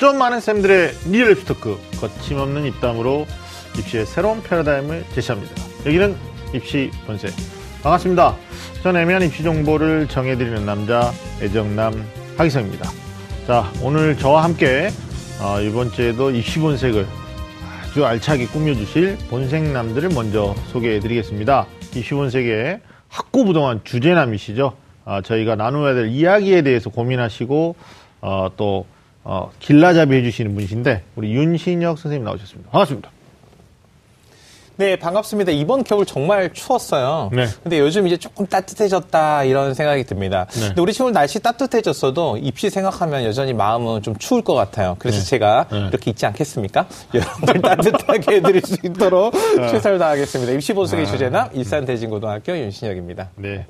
좀 아는 쌤들의 real talk 거침없는 입담으로 입시의 새로운 패러다임을 제시합니다. 여기는 입시 본색. 반갑습니다. 전 애매한 입시 정보를 정해드리는 남자 애정남 하기성입니다. 자, 오늘 저와 함께 어, 이번 주에도 입시 본색을 아주 알차게 꾸며주실 본색남들을 먼저 소개해드리겠습니다. 입시 본색의 학구부동한 주제남이시죠. 어, 저희가 나누어야 될 이야기에 대해서 고민하시고 어, 또 어, 길라잡이 해주시는 분이신데 우리 윤신혁 선생님 나오셨습니다. 반갑습니다. 네, 반갑습니다. 이번 겨울 정말 추웠어요. 네. 근데 요즘 이제 조금 따뜻해졌다 이런 생각이 듭니다. 네. 근데 우리 친구 날씨 따뜻해졌어도 입시 생각하면 여전히 마음은 좀 추울 것 같아요. 그래서 제가 네. 이렇게 있지 않겠습니까? 여러분들 따뜻하게 해드릴 수 있도록 최선을 다하겠습니다. 입시 보석의 주제남 일산 대진고등학교 윤신혁입니다. 네.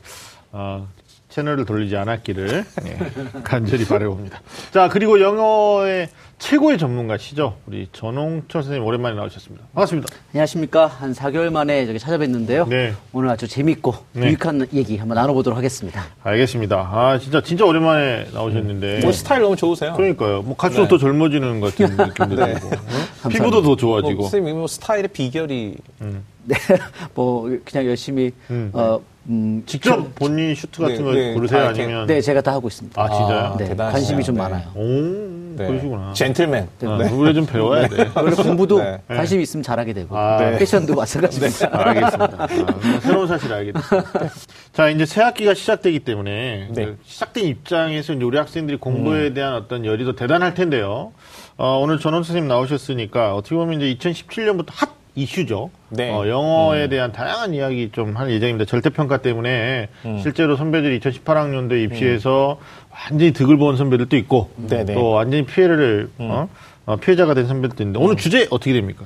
어, 채널을 돌리지 않았기를 예, 간절히 바라봅니다. 자, 그리고 영어의 최고의 전문가시죠. 우리 전홍철 선생님 오랜만에 나오셨습니다. 반갑습니다. 안녕하십니까. 한 4개월 만에 저기 찾아뵀는데요. 네. 오늘 아주 재밌고 네. 유익한 얘기 한번 나눠보도록 하겠습니다. 알겠습니다. 아, 진짜, 진짜 오랜만에 나오셨는데. 뭐 스타일 너무 좋으세요. 그러니까요. 뭐, 갈수록 네. 더 젊어지는 것 같은 느낌도 네. 들고. 어? 피부도 더 뭐, 좋아지고. 선생님 뭐 스타일의 비결이 네. 뭐 그냥 열심히 음. 어, 음, 직접 본인 슈트 같은 네, 거 네, 고르세요? 아니면? 네, 제가 다 하고 있습니다. 아, 진짜요? 네, 대단하시네요. 관심이 좀 네. 많아요. 오, 네. 그러시구나. 젠틀맨. 아, 우리 좀 배워야 돼. 원래 공부도 네. 관심이 있으면 잘하게 되고 아, 네. 패션도 마찬가지입니다. 아, 알겠습니다. 아, 새로운 사실을 알게 됐습니다. 자, 이제 새 학기가 시작되기 때문에 네. 그 시작된 입장에서 우리 학생들이 공부에 대한 어떤 열이 더 대단할 텐데요. 어, 오늘 전원 선생님 나오셨으니까 어떻게 보면 이제 2017년부터 핫 이슈죠. 네. 어, 영어에 대한 다양한 이야기 좀 할 예정입니다. 절대평가 때문에 실제로 선배들이 2018학년도에 입시해서 완전히 득을 본 선배들도 있고 네네. 또 완전히 피해를 어? 어, 피해자가 된 선배들도 있는데 오늘 주제 어떻게 됩니까?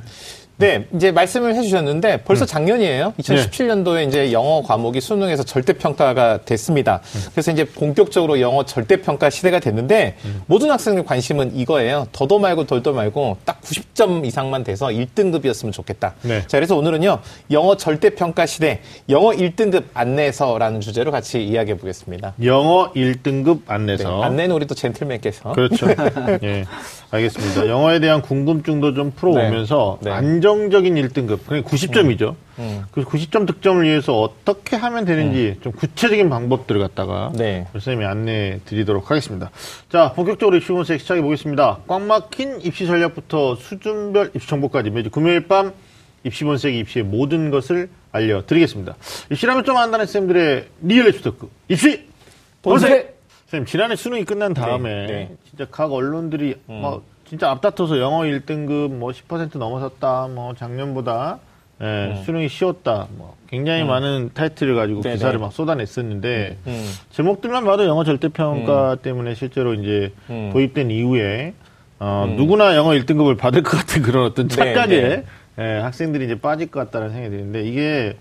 네, 이제 말씀을 해주셨는데 벌써 작년이에요. 2017년도에 이제 영어 과목이 수능에서 절대평가가 됐습니다. 그래서 이제 본격적으로 영어 절대평가 시대가 됐는데 모든 학생들 관심은 이거예요. 더도 말고 덜도 말고 딱 90점 이상만 돼서 1등급이었으면 좋겠다. 네. 자, 그래서 오늘은요, 영어 절대평가 시대, 영어 1등급 안내서라는 주제로 같이 이야기해 보겠습니다. 영어 1등급 네, 안내서. 안내는 우리 또 젠틀맨께서. 그렇죠. 예. 알겠습니다. 영어에 대한 궁금증도 좀 풀어오면서 네. 네. 안 정적인 1등급, 그게 90점이죠. 음. 그 90점 득점을 위해서 어떻게 하면 되는지 좀 구체적인 방법들을 갖다가 네. 선생님이 안내해 드리도록 하겠습니다. 자, 본격적으로 입시 본색 시작해 보겠습니다. 꽉 막힌 입시 전략부터 수준별 입시 정보까지 매주 금요일 밤 입시 본색 입시의 모든 것을 알려드리겠습니다. 입시라면 좀 안다는 쌤들의 real 입시 talk. 입시 본색! 선생님, 지난해 수능이 끝난 다음에 네, 네. 진짜 각 언론들이 막 진짜 앞다퉈서 영어 1등급 뭐 10% 넘어섰다, 뭐 작년보다 예, 수능이 쉬웠다, 뭐 굉장히 많은 타이틀을 가지고 네, 기사를 네. 막 쏟아냈었는데 음. 제목들만 봐도 영어 절대 평가 때문에 실제로 이제 음. 도입된 이후에 어, 누구나 영어 1등급을 받을 것 같은 그런 어떤 네, 착각에 네. 예, 학생들이 이제 빠질 것 같다는 생각이 드는데 이게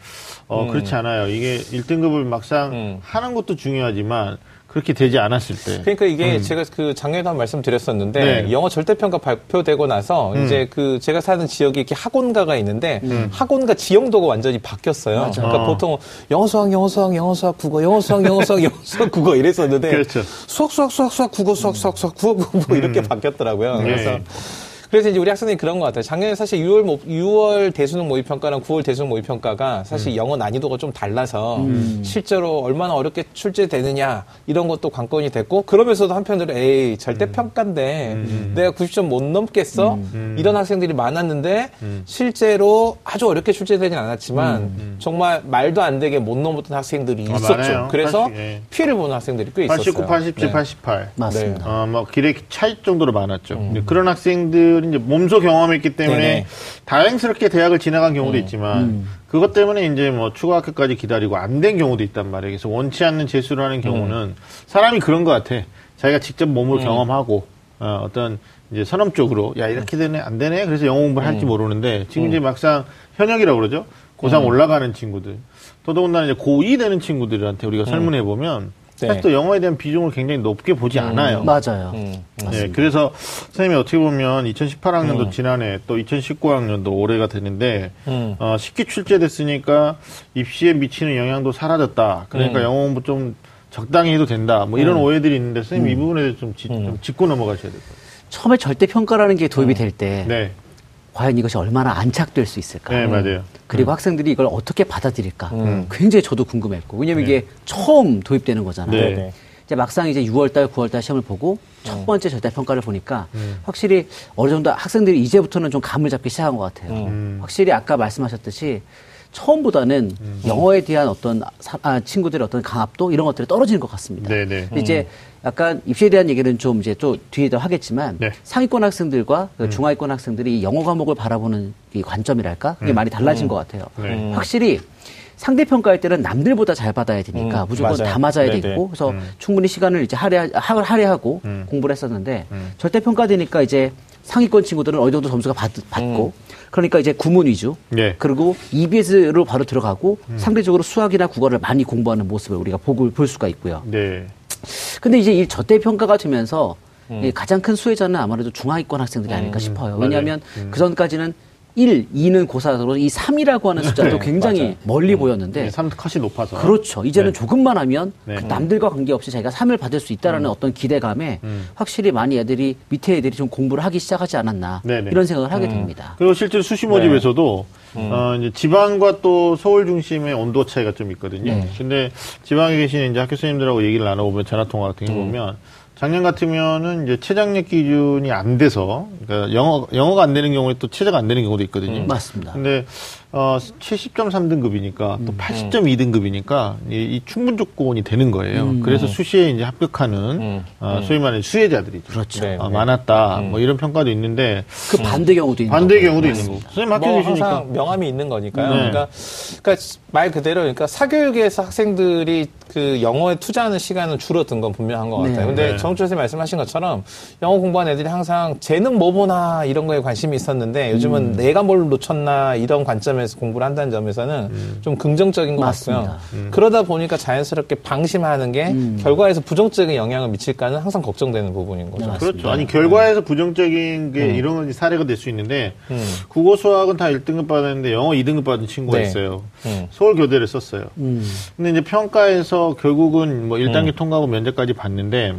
어, 음. 그렇지 않아요. 이게 1등급을 막상 음. 하는 것도 중요하지만 그렇게 되지 않았을 때 그러니까 이게 제가 그 작년에도 한 말씀 드렸었는데 음. 네. 음. 영어 절대평가 발표되고 나서 이제 그 제가 사는 지역에 이렇게 학원가가 있는데 학원가 지형도가 완전히 바뀌었어요. 그러니까 어. 보통 영어 수학 영어 수학 영어 수학 국어 영어 수학 영어 수학 영어 수학 국어 이랬었는데 그렇죠. 수학 수학 수학 수학 국어 수학 수학 수학 국어 국어 이렇게 바뀌었더라고요. 네. 그래서 그래서 이제 우리 학생들이 그런 것 같아요. 작년에 사실 6월, 모, 6월 대수능 모의평가랑 9월 대수능 모의평가가 사실 영어 난이도가 좀 달라서 실제로 얼마나 어렵게 출제되느냐 이런 것도 관건이 됐고 그러면서도 한편으로 에이 절대평가인데 내가 90점 못 넘겠어? 이런 학생들이 많았는데 실제로 아주 어렵게 출제되진 않았지만 정말 말도 안 되게 못 넘었던 학생들이 아, 있었죠. 많아요. 그래서 사실, 예. 피해를 보는 학생들이 꽤 있었어요. 89, 87, 네. 88. 맞습니다. 어, 뭐, 길의 차이 정도로 많았죠. 그런 학생들 이 이제 몸소 경험했기 때문에 음. 네네. 다행스럽게 대학을 지나간 경우도 있지만 그것 때문에 이제 뭐 추가 학교까지 기다리고 안 된 경우도 있단 말이에요. 그래서 원치 않는 재수를 하는 경우는 음. 사람이 그런 것 같아. 자기가 직접 몸으로 경험하고 어, 어떤 이제 선험적으로 야 이렇게 되네 안 되네 그래서 영어 공부를 음. 할지 모르는데 지금 이제 막상 현역이라고 그러죠. 고3 올라가는 친구들 더더군다나 이제 고2 되는 친구들한테 우리가 설문해 보면 네. 사실 또 영어에 대한 비중을 굉장히 높게 보지 않아요. 맞아요. 음. 네, 그래서 선생님이 어떻게 보면 2018학년도 지난해 또 2019학년도 올해가 되는데 음. 어, 쉽게 출제됐으니까 입시에 미치는 영향도 사라졌다. 그러니까 음. 영어 공부 좀 적당히 해도 된다. 뭐 이런 오해들이 있는데 선생님 이 부분에 대해서 좀, 짚- 음. 좀 짚고 넘어가셔야 될 것 같아요. 처음에 절대 평가라는 게 도입이 될 때 네. 과연 이것이 얼마나 안착될 수 있을까? 네, 맞아요. 그리고 학생들이 이걸 어떻게 받아들일까? 음. 굉장히 저도 궁금했고. 왜냐면 이게 처음 도입되는 거잖아요. 네. 네. 이제 막상 이제 6월달, 9월달 시험을 보고 음. 첫 번째 절대 평가를 보니까 확실히 어느 정도 학생들이 이제부터는 좀 감을 잡기 시작한 것 같아요. 음. 확실히 아까 말씀하셨듯이 처음보다는 영어에 대한 어떤 사- 아, 친구들의 어떤 강압도 이런 것들이 떨어지는 것 같습니다. 네, 네. 근데 이제 약간 입시에 대한 얘기는 좀 이제 또 뒤에도 하겠지만 네. 상위권 학생들과 그 중하위권 학생들이 이 영어 과목을 바라보는 이 관점이랄까 그게 많이 달라진 것 같아요. 네. 확실히 상대 평가할 때는 남들보다 잘 받아야 되니까 음, 무조건 맞아요. 다 맞아야 네네. 되고 그래서 충분히 시간을 이제 할애 하- 할애하고 공부를 했었는데 절대 평가되니까 이제 상위권 친구들은 어느 정도 점수가 받, 받고 그러니까 이제 구문 위주 네. 그리고 EBS로 바로 들어가고 상대적으로 수학이나 국어를 많이 공부하는 모습을 우리가 보고 볼 수가 있고요. 네. 근데 이제 이 저대 평가가 되면서 이 가장 큰 수혜자는 아무래도 중하위권 학생들이 아닐까 싶어요. 왜냐하면 그 전까지는 1, 2는 고사로 이 3이라고 하는 숫자도 굉장히 맞아요. 멀리 보였는데 네. 3 컷이 높아서. 그렇죠. 이제는 네. 조금만 하면 네. 그 남들과 관계없이 자기가 3을 받을 수 있다라는 어떤 기대감에 확실히 많이 애들이 밑에 애들이 좀 공부를 하기 시작하지 않았나 네네. 이런 생각을 하게 됩니다. 그리고 실제로 수시 모집에서도 어, 이제 지방과 또 서울 중심의 온도 차이가 좀 있거든요. 네. 근데 지방에 계신 이제 학교 선생님들하고 얘기를 나눠보면 전화 통화 같은 게 보면 작년 같으면은 이제 최장력 기준이 안 돼서 그러니까 영어 영어가 안 되는 경우에 또 최저가 안 되는 경우도 있거든요. 맞습니다. 근데 어 70.3등급이니까 또 80.2등급이니까 이, 이 충분 조건이 되는 거예요. 그래서 수시에 이제 합격하는 어, 소위 말하는 수혜자들이죠. 그렇죠. 네, 어, 네. 많았다. 뭐 이런 평가도 있는데 그 반대 경우도 있는 반대 거고요. 경우도 있는 거고. 선생님 학교 뭐 계시니까 항상 명함이 있는 거니까요. 네. 그러니까, 그러니까 말 그대로 그러니까 사교육에서 학생들이 그 영어에 투자하는 시간은 줄어든 건 분명한 것 네. 같아요. 근데 네. 정철 선생님 말씀하신 것처럼 영어 공부하는 애들이 항상 쟤는 뭐 보나 이런 거에 관심이 있었는데 요즘은 음. 내가 뭘 놓쳤나 이런 관점에 서 공부를 한다는 점에서는 좀 긍정적인 것 맞습니다. 같고요. 그러다 보니까 자연스럽게 방심하는 게 음. 결과에서 부정적인 영향을 미칠까는 항상 걱정되는 부분인 거죠. 네, 그렇죠. 아니 결과에서 부정적인 게 이런 사례가 될 수 있는데 국어 수학은 다 1등급 받았는데 영어 2등급 받은 친구가 네. 있어요. 음. 서울 교대를 썼어요. 음. 근데 이제 평가에서 결국은 뭐 1단계 통과하고 면접까지 봤는데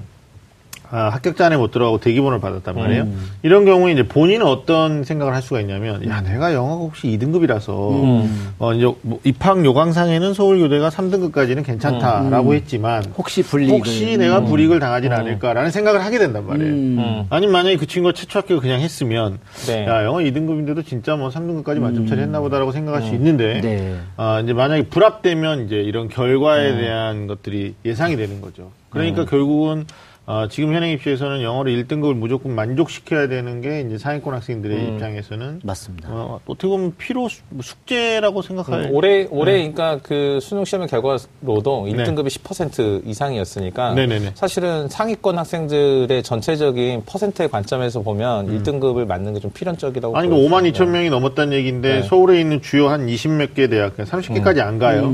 아, 합격자 안에 못 들어가고 대기본을 받았단 말이에요. 음. 이런 경우에 이제 본인은 어떤 생각을 할 수가 있냐면, 야, 내가 영어가 혹시 2등급이라서, 음. 어, 이제 뭐 입학 요강상에는 서울교대가 3등급까지는 괜찮다라고 했지만, 혹시 불이익을 혹시 내가 불이익을 당하진 않을까라는 생각을 하게 된단 말이에요. 음. 음. 아니 만약에 그 친구가 최초 합격을 그냥 했으면 네. 야 영어 2등급인데도 진짜 뭐 3등급까지 만점 처리했나 보다라고 생각할 수 있는데 네. 아 이제 만약에 불합되면 이제 이런 결과에 대한 것들이 예상이 되는 거죠. 그러니까 결국은 아, 지금 현행 입시에서는 영어로 1등급을 무조건 만족시켜야 되는 게 이제 상위권 학생들의 입장에서는 맞습니다. 어, 어떻게 보면 필요 수- 숙제라고 생각할 음, 올해 올해 네. 그러니까 그 수능 시험의 결과로도 1등급이 10% 이상이었으니까 네네네. 사실은 상위권 학생들의 전체적인 퍼센트의 관점에서 보면 1등급을 맞는 게 좀 필연적이라고 음. 아니, 그 5만 보여집니다. 2천 명이 넘었다는 얘기인데 네. 서울에 있는 주요 한 20몇 개 대학, 30개까지 안 가요.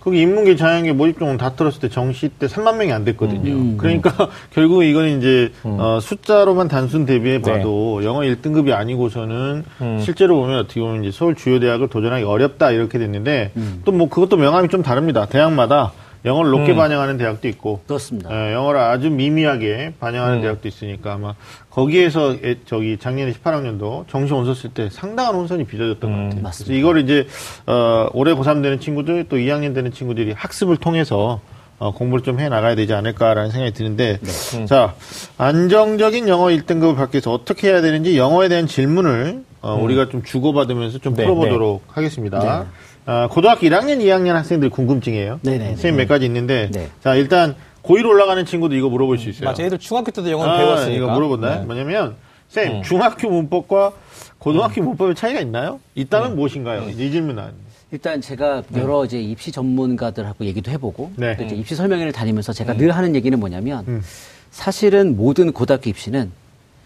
거기 인문계, 자연계, 모집종은 다 들었을 때 정시 때 3만 명이 안 됐거든요. 그러니까 결국 이거는 이제 어, 숫자로만 단순 대비해 봐도 영어 1등급이 아니고서는 실제로 보면 어떻게 보면 이제 서울 주요 대학을 도전하기 어렵다 이렇게 됐는데 또뭐 그것도 명함이 좀 다릅니다. 대학마다 영어를 높게 반영하는 대학도 있고 그렇습니다. 예, 영어를 아주 미미하게 반영하는 대학도 있으니까 아마 거기에서 에- 저기 작년에 18학년도 정시 온서 쓸때 상당한 혼선이 빚어졌던 것 같아요. 맞습니다. 그래서 이거를 이제 어, 올해 고3 되는 친구들 또 2학년 되는 친구들이 학습을 통해서 어, 공부를 좀 해 나가야 되지 않을까라는 생각이 드는데 자 안정적인 영어 1등급을 받기 위해서 어떻게 해야 되는지 영어에 대한 질문을 어, 우리가 좀 주고받으면서 좀 네, 풀어보도록 하겠습니다. 아, 고등학교 1학년, 2학년 학생들 궁금증이에요. 네네네. 선생님 몇 가지 있는데 네. 자 일단 고1 올라가는 친구도 이거 물어볼 수 있어요. 맞아, 애들 중학교 때도 영어를 아, 배웠으니까. 이거 물어본다. 네. 뭐냐면 쌤 중학교 문법과 고등학교 문법의 차이가 있나요? 있다면 무엇인가요? 이제 이 질문 나왔네. 일단 제가 여러 이제 입시 전문가들하고 얘기도 해보고 네. 또 이제 입시 설명회를 다니면서 제가 늘 하는 얘기는 뭐냐면 음. 사실은 모든 고등학교 입시는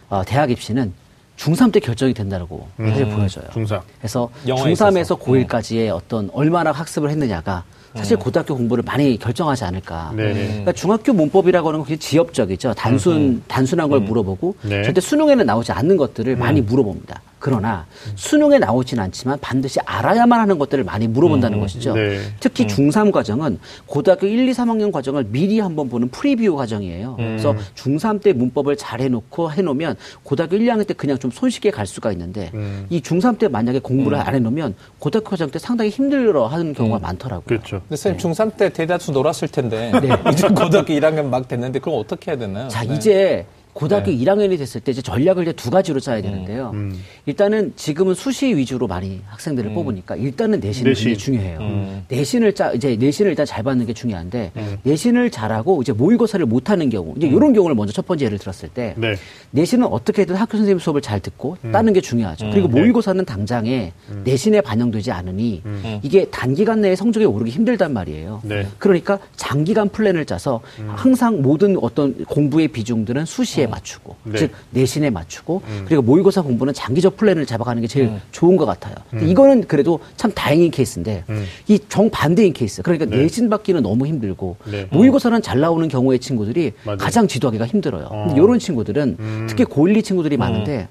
어, 대학 입시는 중3 때 결정이 된다고 사실 보여져요. 중3. 그래서 영어에 중3에서 있어서. 고1까지의 어떤 얼마나 학습을 했느냐가 사실 고등학교 공부를 많이 결정하지 않을까. 네네. 그러니까 중학교 문법이라고 하는 건 그게 지엽적이죠. 단순 단순한 걸 물어보고 네. 절대 수능에는 나오지 않는 것들을 많이 물어봅니다. 그러나 수능에 나오진 않지만 반드시 알아야만 하는 것들을 많이 물어본다는 것이죠. 네. 특히 중3 과정은 고등학교 1, 2, 3학년 과정을 미리 한번 보는 프리뷰 과정이에요. 그래서 중3 때 문법을 잘 해놓고 해놓으면 고등학교 1, 2학년 때 그냥 좀 손쉽게 갈 수가 있는데 이 중3 때 만약에 공부를 안 해놓으면 고등학교 과정 때 상당히 힘들어 하는 경우가 많더라고요. 그렇죠. 근데 선생님 중3 때 대다수 놀았을 텐데 네. 이제 고등학교 1학년 막 됐는데 그럼 어떻게 해야 되나요? 자, 네. 이제 고등학교 1학년이 됐을 때 이제 전략을 이제 두 가지로 짜야 되는데요. 음. 일단은 지금은 수시 위주로 많이 학생들을 뽑으니까 일단은 내신이 내신. 중요해요. 내신을 짜 이제 내신을 일단 잘 받는 게 중요한데 내신을 잘하고 이제 모의고사를 못 하는 경우 이제 이런 경우를 먼저 첫 번째 예를 들었을 때 네. 내신은 어떻게든 학교 선생님 수업을 잘 듣고 따는 게 중요하죠. 그리고 네. 모의고사는 당장에 내신에 반영되지 않으니 이게 단기간 내에 성적이 오르기 힘들단 말이에요. 네. 그러니까 장기간 플랜을 짜서 항상 모든 어떤 공부의 비중들은 수시에 맞추고 네. 즉 내신에 맞추고 그리고 모의고사 공부는 장기적 플랜을 잡아가는 게 제일 좋은 것 같아요. 근데 이거는 그래도 참 다행인 케이스인데 이 정반대인 케이스. 그러니까 네. 내신 받기는 너무 힘들고 네. 모의고사는 잘 나오는 경우의 친구들이 맞아요. 가장 지도하기가 힘들어요. 어. 근데 이런 친구들은 특히 고1, 2 친구들이 많은데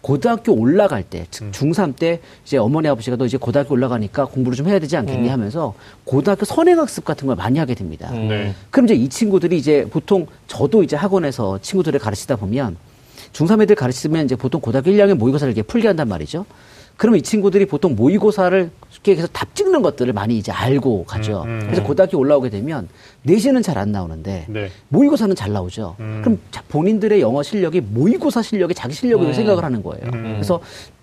고등학교 올라갈 때, 즉 중3 때 이제 어머니 아버지가 너 이제 고등학교 올라가니까 공부를 좀 해야 되지 않겠니 하면서 고등학교 선행학습 같은 걸 많이 하게 됩니다. 네. 그럼 이제 이 친구들이 이제 보통 저도 이제 학원에서 친구들을 가르 치다 보면 중3 애들 가르치면 이제 보통 고등학교 1, 2학년 모의고사를 이렇게 풀게 한단 말이죠. 그러면 이 친구들이 보통 모의고사를 해서 답 찍는 것들을 많이 이제 알고 가죠. 음, 음. 그래서 고등학교 올라오게 되면 내신은 잘 안 나오는데 네. 모의고사는 잘 나오죠. 음. 그럼 자- 본인들의 영어 실력이 모의고사 실력이 자기 실력으로 생각을 하는 거예요. 그래서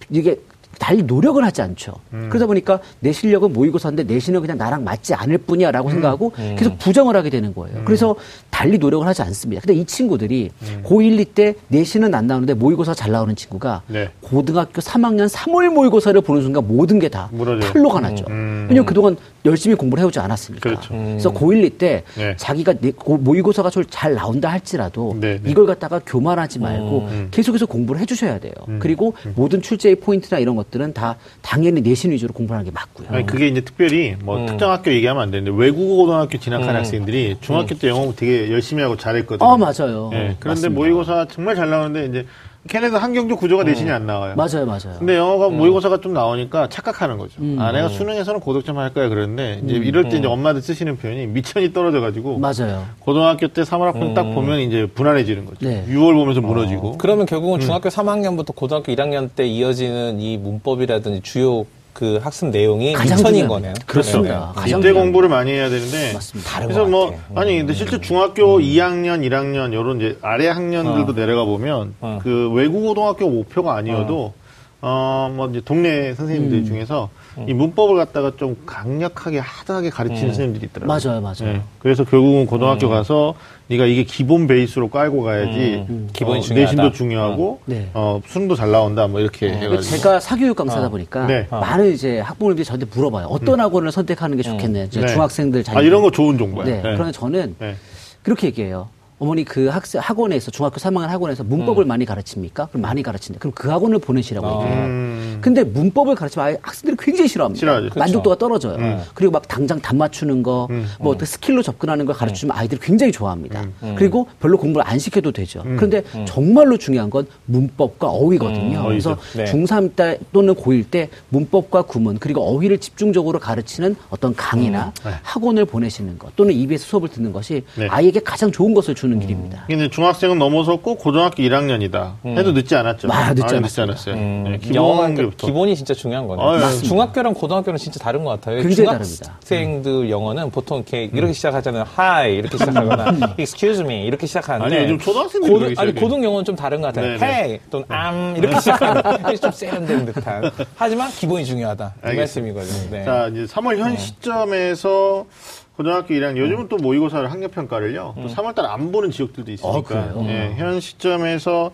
이게 달리 노력을 하지 않죠. 그러다 보니까 내 실력은 모의고사인데 내신은 그냥 나랑 맞지 않을 뿐이야라고 생각하고 계속 부정을 하게 되는 거예요. 그래서 달리 노력을 하지 않습니다. 근데 이 친구들이 고1, 2때 내신은 안 나오는데 모의고사 잘 나오는 친구가 네. 고등학교 3학년 3월 모의고사를 보는 순간 모든 게 다. 탈로가 나죠. 음. 왜냐면 그동안 열심히 공부를 해오지 않았으니까. 그렇죠. 그래서 고1, 2때 네. 자기가 내- 고- 모의고사가 좀잘 나온다 할지라도 네, 네. 이걸 갖다가 교만하지 말고 음. 계속해서 공부를 해주셔야 돼요. 그리고 모든 출제의 포인트나 이런 것들 은 다 당연히 내신 위주로 공부하는 게 맞고요. 아니, 그게 이제 특별히 뭐 특정 학교 얘기하면 안 되는데 외국어 고등학교 진학한 학생들이 중학교 때 영어 되게 열심히 하고 잘했거든요. 어, 맞아요. 예, 그런데 맞습니다. 모의고사 정말 잘 나오는데 이제 걔네도 한경적 구조가 내신이 안 나와요. 맞아요, 맞아요. 근데 영어가 모의고사가 좀 나오니까 착각하는 거죠. 아, 내가 수능에서는 고득점 할 거야 그러는데 이제 이럴 때 이제 엄마들 쓰시는 표현이 미천이 떨어져가지고 맞아요. 고등학교 때 3월 학평 딱 보면 이제 분한해지는 거죠. 네. 6월 보면서 무너지고. 그러면 결국은 중학교 3학년부터 고등학교 1학년 때 이어지는 이 문법이라든지 주요 그 학습 내용이 가장 미천인. 거네요. 그렇습니다. 네. 가장 이때. 공부를 많이 해야 되는데 맞습니다. 다른 그래서 것뭐 같아. 아니 근데 실제 중학교 2학년, 1학년 이런 이제 아래 학년들도 내려가 보면 어. 그 외국 고등학교 목표가 아니어도 어 뭐 이제 동네 선생님들 중에서 이 문법을 갖다가 좀 강력하게 하드하게 가르치는 선생님들이 있더라고요. 맞아요, 맞아요. 예. 그래서 결국은 고등학교 가서 네가 이게 기본 베이스로 깔고 가야지 음. 기본이 어, 중요하다. 내신도 중요하고 네. 어, 수능도 잘 나온다 뭐 이렇게 해가지고 제가 사교육 강사다 보니까 네. 많은 이제 학부모님들이 저한테 물어봐요. 어떤 학원을 선택하는 게. 이제 네. 중학생들 자녀. 아 이런 거 좋은 정보야. 네. 그러면 저는 네. 그렇게 얘기해요. 어머니 그 학생 학원에서 중학교 3학년 학원에서 음. 문법을 많이 가르칩니까? 그럼 많이 가르친다. 그럼 그 학원을 보내시라고 어. 얘기해요. 음. 근데 문법을 가르치면 학생들이 굉장히 싫어합니다. 싫어하죠. 그렇죠. 만족도가 떨어져요. 그리고 막 당장 답 맞추는 거, 음. 뭐 어떻게 skill로 접근하는 걸 가르치면 아이들이 굉장히 좋아합니다. 그리고 별로 공부를 안 시켜도 되죠. 그런데 정말로 중요한 건 문법과 어휘거든요. 음, 그래서. 네. 중3 때 또는 고1 때 문법과 구문 그리고 어휘를 집중적으로 가르치는 어떤 강의나 학원을 보내시는 것 또는 EBS 수업을 듣는 것이 네. 아이에게 가장 좋은 것을 주는 길입니다. 근데 중학생은 넘어서 꼭 고등학교 1학년이다. 해도 늦지 않았죠. 아, 늦지 아주 않았습니다. 않았어요. 음, 네, 기본 단계부터. 기본이 진짜 중요한 거네요. 아, 예. 중학교랑 고등학교는 진짜 다른 것 같아요. 중학생들 영어는 보통 이렇게 이렇게 시작하잖아요. Hi 이렇게 시작하거나 Excuse me 이렇게 시작하는데 아니, 요즘 초등학생들이 고등, 그렇게 아니 시작해요. 고등 영어는 좀 다른 것 같아요. 네네. Hey 또는 am 이렇게 시작하는 좀 세련된 듯한. 하지만 기본이 중요하다. 이. 말씀이거든요. 네. 자, 이제 3월 현 시점에서 고등학교 1학년, 요즘은 또 모의고사를 학력 평가를요, 또 3월달 안 보는 지역들도 있으니까, 그래요? 예, 현 시점에서,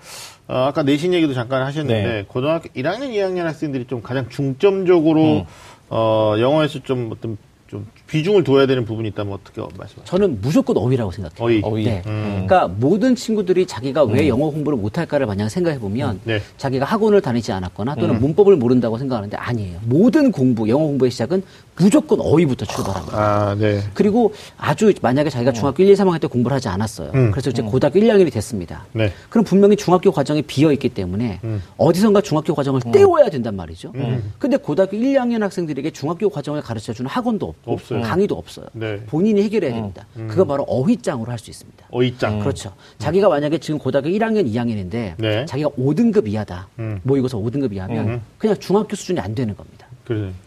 어, 아까 내신 얘기도 잠깐 하셨는데, 네. 고등학교 1학년, 2학년 학생들이 좀 가장 중점적으로, 어, 영어에서 좀 어떤 좀 비중을 둬야 되는 부분이 있다면 어떻게 말씀하세요? 저는 무조건 어휘라고 생각해요. 어휘. 어휘. 네. 음. 그러니까 모든 친구들이 자기가 왜 영어 공부를 못할까를 만약 생각해 보면 네. 자기가 학원을 다니지 않았거나 또는 문법을 모른다고 생각하는데 아니에요. 모든 공부, 영어 공부의 시작은 무조건 어휘부터 출발합니다. 아, 네. 그리고 아주 만약에 자기가 중학교 1, 2, 3학년 때 공부를 하지 않았어요. 음. 그래서 이제 고등학교 1, 2학년이 됐습니다. 네. 그럼 분명히 중학교 과정이 비어 있기 때문에 음. 어디선가 중학교 과정을 때워야 된단 말이죠. 근데 고등학교 1, 2학년 학생들에게 중학교 과정을 가르쳐 주는 학원도 없고 없어요. 강의도 없어요. 네. 본인이 해결해야 됩니다. 그거 바로 어휘장으로 할 수 있습니다. 어휘장. 그렇죠. 자기가 만약에 지금 고등학교 1학년, 2학년인데 네. 자기가 5등급 이하다. 음. 모의고사 5등급 이하면 그냥 중학교 수준이 안 되는 겁니다.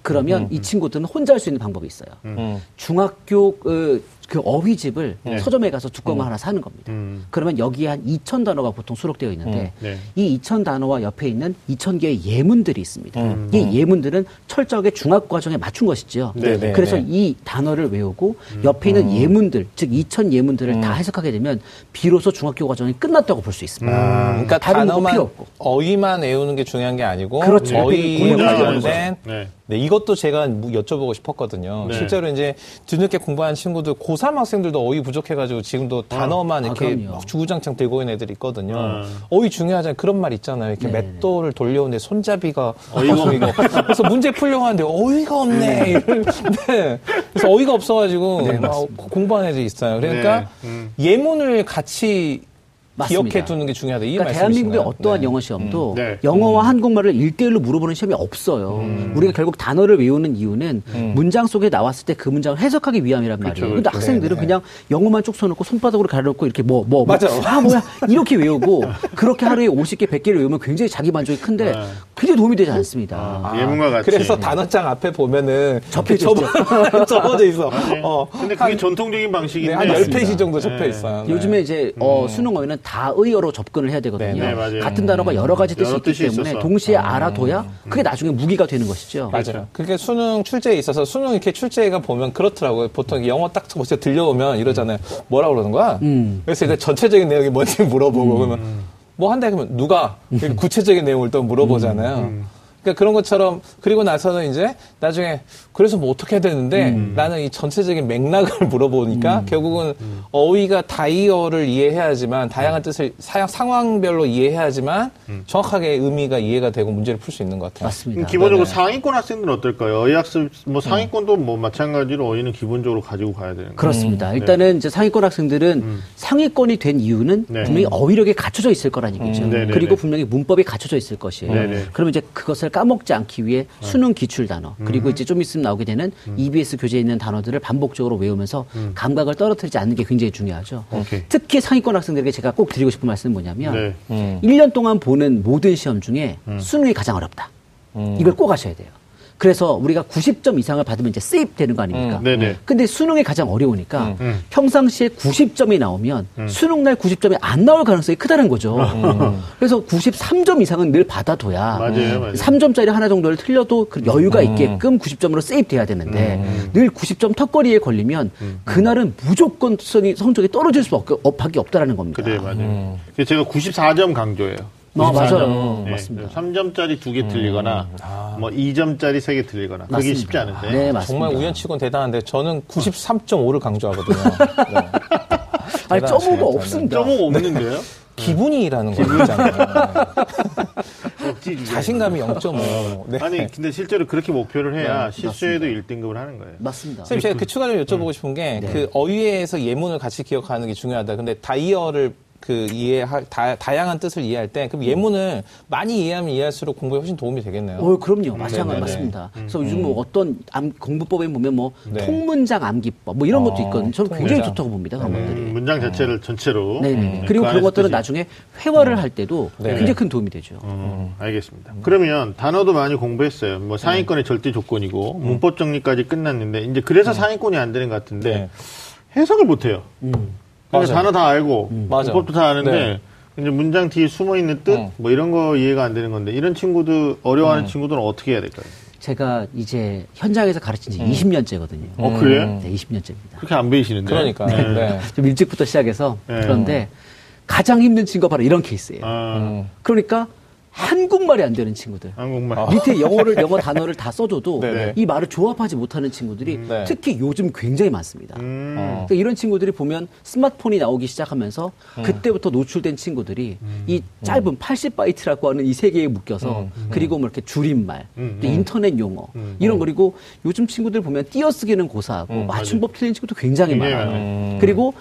그러면 이 친구들은 혼자 할 수 있는 방법이 있어요. 음. 중학교 그, 그 어휘집을 네. 서점에 가서 두꺼운 하나 사는 겁니다. 음. 그러면 여기에 한 2천 단어가 보통 수록되어 있는데 네. 이 2천 단어와 옆에 있는 2천 개의 예문들이 있습니다. 음. 이 예문들은 철저하게 중학 과정에 맞춘 것이죠. 네, 네, 그래서 네. 이 단어를 외우고 옆에 있는 예문들, 즉 2천 예문들을 음. 다 해석하게 되면 비로소 중학교 과정이 끝났다고 볼 수 있습니다. 아, 그러니까 다른 단어만 필요 없고. 어휘만 외우는 게 중요한 게 아니고 그렇죠. 어휘 공부하지 관련된 네. 네, 이것도 제가 무- 여쭤보고 싶었거든요. 네. 실제로 이제 뒤늦게 공부하는 친구들 고3 학생들도 어휘 부족해가지고 지금도 단어만 아, 이렇게. 막 주구장창 들고 있는 애들이 있거든요. 아. 어휘 중요하잖아요. 그런 말 있잖아요. 이렇게 네네네. 맷돌을 돌려오는데 손잡이가 어이가 없어. 그래서 문제 풀려고 하는데 어이가 없네. 이럴- 네. 그래서 어이가 없어가지고 네. 공부하는 애들이 있어요. 그러니까 네. 음. 예문을 같이 맞습니다. 기억해 두는 게 중요하다. 이 그러니까 대한민국의? 어떠한 네. 영어 시험도 음. 네. 영어와 한국말을 일대일로 물어보는 시험이 없어요. 우리가 결국 단어를 외우는 이유는 문장 속에 나왔을 때 그 문장을 해석하기 위함이란 말이에요. 그렇죠, 근데. 학생들은 네, 네. 그냥 영어만 쭉 써놓고 손바닥으로 가려놓고 이렇게 뭐, 뭐, 뭐. 맞아. 아, 뭐야. 이렇게 외우고 그렇게 하루에 50개, 100개를 외우면 굉장히 자기 만족이 큰데 네. 굉장히 도움이 되지 않습니다. 아, 예문과 같이. 그래서 단어장 앞에 보면은 접혀져 접어- 접어져 있어. 네. 어. 근데 그게 전통적인 방식인데. 네, 한 10페이지 정도 접혀 네. 있어요. 네. 요즘에 이제 어, 수능 어휘는 다 의어로 접근을 해야 되거든요. 네, 네, 맞아요. 같은 단어가 여러 가지 뜻이 여러 있기 뜻이 때문에 있어서. 동시에 알아둬야 그게 나중에 무기가 되는 것이죠. 맞아요. 그게 수능 출제에 있어서 수능 이렇게 출제가 보면 그렇더라고요. 보통 영어 딱 들려오면 이러잖아요. 뭐라 그러는 거야? 음. 그래서 이제 전체적인 내용이 뭔지 물어보고 그러면 뭐 한다 그러면 누가 구체적인 내용을 또 물어보잖아요. 그러니까 그런 것처럼 그리고 나서는 이제 나중에 그래서 뭐 어떻게 해야 되는데 나는 이 전체적인 맥락을 물어보니까 결국은 어휘가 다이어를 이해해야지만 다양한 뜻을 사- 상황별로 이해해야지만 정확하게 의미가 이해가 되고 문제를 풀 수 있는 것 같아요. 맞습니다. 기본적으로 네네. 상위권 학생들은 어떨까요? 어휘학습, 뭐 상위권도 뭐 마찬가지로 어휘는 기본적으로 가지고 가야 되는 거예요. 그렇습니다. 일단은 이제 상위권 학생들은 상위권이 된 이유는 네. 분명히 어휘력이 갖춰져 있을 거라는 얘기죠. 음, 네네네. 그리고 분명히 문법이 갖춰져 있을 것이에요. 네네. 그러면 이제 그것을 까먹지 않기 위해 수능 기출 단어 그리고 이제 좀 있으면 나오게 되는 EBS 교재에 있는 단어들을 반복적으로 외우면서 감각을 떨어뜨리지 않는 게 굉장히 중요하죠. 오케이. 특히 상위권 학생들에게 제가 꼭 드리고 싶은 말씀은 뭐냐면 네. 음. 1년 동안 보는 모든 시험 중에 수능이 가장 어렵다. 이걸 꼭 아셔야 돼요. 그래서 우리가 90점 이상을 받으면 이제 세입 되는 거 아닙니까? 음, 네네. 근데 수능이 가장 어려우니까 음. 평상시에 90점이 나오면 수능 날 90점이 안 나올 가능성이 크다는 거죠. 그래서 93점 이상은 늘 받아둬야 음. 맞아요, 맞아요. 3점짜리 하나 정도를 틀려도 그 여유가 있게끔 90점으로 세입 돼야 되는데 음. 늘 90점 턱걸이에 걸리면 그날은 무조건 성적이 떨어질 수밖에 없다라는 겁니다. 그래, 맞아요. 제가 94점 강조해요. 아, 94점. 맞아요. 네, 맞습니다. 3점짜리 두 개 틀리거나, 뭐 2점짜리 세 개 틀리거나. 그게 맞습니다. 쉽지 않은데. 네, 맞습니다. 정말 우연치곤 대단한데 저는 93.5를 강조하거든요. 네. 아니, 점오가 없습니다. 점호가 없는데요? 기분이라는 거 있잖아요. 없지, 이게. 자신감이 0.5. 네. 아니, 근데 실제로 그렇게 목표를 해야 실수에도 1등급을 하는 거예요. 맞습니다. 선생님, 제가 그 추가로 여쭤보고 싶은 게, 그 어휘에서 예문을 같이 기억하는 게 중요하다. 근데 다이어를 그 이해할, 다, 다양한 뜻을 이해할 때, 그럼 예문을 많이 이해하면 이해할수록 공부에 훨씬 도움이 되겠네요. 어, 그럼요. 마찬가지 네네네. 맞습니다. 그래서 요즘 뭐 어떤 암- 공부법에 보면 뭐 네. 통문장 암기법 뭐 이런 어, 것도 있거든요. 저는 굉장히 통문장. 좋다고 봅니다. 그런 것들이. 음, 문장 자체를 전체로. 네네. 음, 그리고 그 그런 것들은 뜻이- 나중에 회화를 할 때도. 굉장히 큰 도움이 되죠. 어, 알겠습니다. 그러면 단어도 많이 공부했어요. 뭐 상위권의 절대 조건이고 문법 정리까지 끝났는데 이제 그래서 상위권이 안 되는 것 같은데 네. 해석을 못 해요. 음. 그러니까 맞아요. 단어 다 알고 맞아. 문법도 다 아는데 네. 이제 문장 뒤에 숨어 있는 뜻 어. 뭐 이런 거 이해가 안 되는 건데 이런 친구들 어려워하는 친구들은 어떻게 해야 될까요? 제가 이제 현장에서 가르친 지 20년째거든요. 어 그래요? 네, 20년째입니다. 그렇게 안 배이시는데? 그러니까. 네. 네. 좀 일찍부터 시작해서 네. 그런데 가장 힘든 친구가 바로 이런 케이스예요. 아, 음. 그러니까 한국말이 안 되는 친구들. 한국말. 밑에 영어를 영어 단어를 다 써줘도 네네. 이 말을 조합하지 못하는 친구들이 네. 특히 요즘 굉장히 많습니다. 음. 어. 그러니까 이런 친구들이 보면 스마트폰이 나오기 시작하면서 그때부터 노출된 친구들이 이 짧은 80바이트라고 하는 이 세계에 묶여서 그리고 뭐 이렇게 줄임말, 음. 또 인터넷 용어 이런 거 그리고 요즘 친구들 보면 띄어쓰기는 고사하고 맞춤법 틀린 친구도 굉장히 많아요. 많아요. 그리고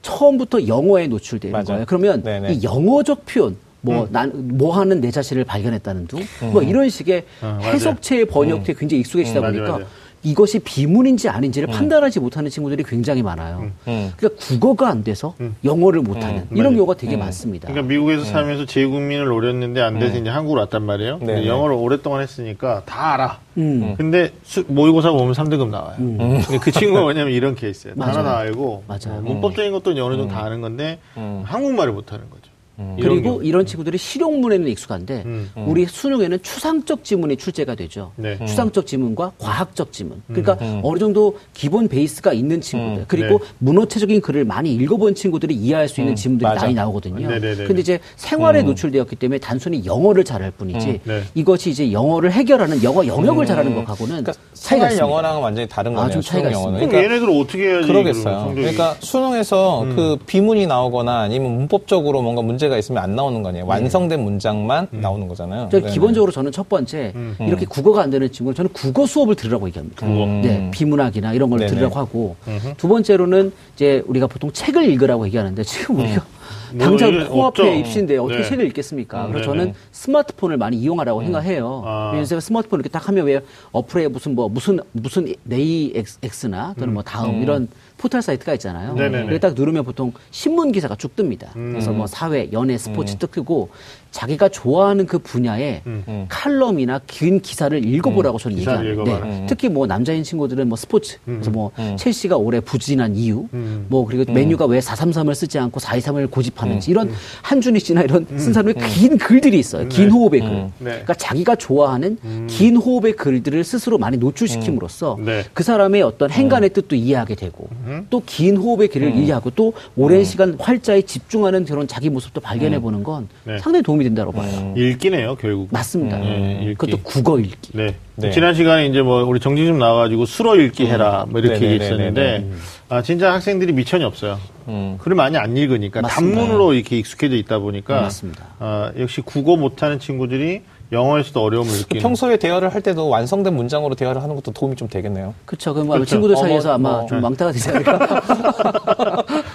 처음부터 영어에 노출되는 맞아요. 거예요. 그러면 네네. 이 영어적 표현 뭐, 난, 뭐 하는 내 자신을 발견했다는 둥? 뭐 이런 식의 어, 맞아요. 해석체의 번역에 굉장히 익숙해지다 음, 보니까 맞아요. 이것이 비문인지 아닌지를 판단하지 못하는 친구들이 굉장히 많아요. 음. 그러니까 국어가 안 돼서 영어를 못하는 이런 맞아요. 경우가 되게 많습니다. 그러니까 미국에서 살면서 제국민을 노렸는데 안 돼서 이제 한국으로 왔단 말이에요. 네네. 영어를 오랫동안 했으니까 다 알아. 음. 근데 수- 모의고사 보면 3등급 나와요. 근데 그 친구가 뭐냐면 이런 케이스예요. 단어 맞아요. 다 알고 맞아요. 뭐 문법적인 것도 어느 정도 다 아는 건데 한국말을 못하는 거죠. 이런 그리고. 이런 친구들이 실용문에는 익숙한데 음. 우리 수능에는 추상적 지문이 출제가 되죠. 네. 추상적 지문과 과학적 지문. 그러니까 어느 정도 기본 베이스가 있는 친구들 그리고 네. 문어체적인 글을 많이 읽어본 친구들이 이해할 수 있는 지문들이 맞아. 많이 나오거든요. 네네네. 근데 이제 생활에 노출되었기 때문에 단순히 영어를 잘할 뿐이지 네. 이것이 이제 영어를 해결하는 영어 영역을 잘하는 것하고는 그러니까 차이가 생활 있습니다. 영어랑은 완전히 다른 아, 거네요. 좀 차이가. 있습니다. 그럼 얘네들 어떻게 해야지? 그러겠어요. 그러니까 수능에서 그 비문이 나오거나 아니면 문법적으로 뭔가 문제 가 있으면 안 나오는 거 아니에요. 완성된 문장만 나오는 거잖아요. 저 네. 기본적으로 저는 첫 번째 이렇게 국어가 안 되는 친구는 저는 국어 수업을 들으라고 얘기합니다. 네, 비문학이나 이런 걸 네네. 들으라고 하고 두 번째로는 이제 우리가 보통 책을 읽으라고 얘기하는데 지금 우리가 뭐 당장 코앞에. 입시인데 어떻게 네. 책을 읽겠습니까? 음, 그래서. 저는 스마트폰을 많이 이용하라고 생각해요. 아. 왜냐면 스마트폰 이렇게 딱 하면 왜 어플에 무슨 뭐 무슨 무슨 네이엑스나 또는 뭐 다음 이런 포털 사이트가 있잖아요. 네네네. 그게 딱 누르면 보통 신문 기사가 쭉 뜹니다. 그래서 뭐 사회, 연예, 스포츠 뚝 뜨고 자기가 좋아하는 그 분야의 칼럼이나 긴 기사를 읽어보라고 저는 기사를 얘기합니다. 읽어봐라. 네. 특히 뭐 남자인 친구들은 뭐 스포츠, 그래서 뭐 첼시가 올해 부진한 이유, 음. 뭐 그리고 메뉴가 왜 433을 쓰지 않고 423을 고집하는지 이런 한준희 씨나 이런 쓴 사람의 긴 글들이 있어요. 긴 호흡의 글. 네. 그러니까 자기가 좋아하는 긴 호흡의 글들을 스스로 많이 노출시킴으로써 네. 그 사람의 어떤 행간의 뜻도 이해하게 되고 또 긴 호흡의 길을 이해하고 또 오랜 시간 활자에 집중하는 그런 자기 모습도 발견해 보는 건 네. 상당히 도움이 된다고 봐요. 읽기네요, 결국. 맞습니다. 네, 읽기. 그것도 국어 읽기. 네. 네. 지난 시간에 이제 뭐 우리 정지 좀 나와가지고 수로 읽기 해라 뭐 이렇게 네네네네네. 얘기했었는데 아 진짜 학생들이 미천이 없어요. 음. 글을 많이 안 읽으니까 맞습니다. 단문으로 이렇게 익숙해져 있다 보니까 맞습니다. 아, 역시 국어 못하는 친구들이 영어에서도 어려움을 그 느끼는. 평소에 대화를 할 때도 완성된 문장으로 대화를 하는 것도 도움이 좀 되겠네요. 그렇죠. 그럼 그렇죠. 친구들 어, 사이에서 뭐, 아마 뭐, 좀 네. 왕따가 되지 않을까.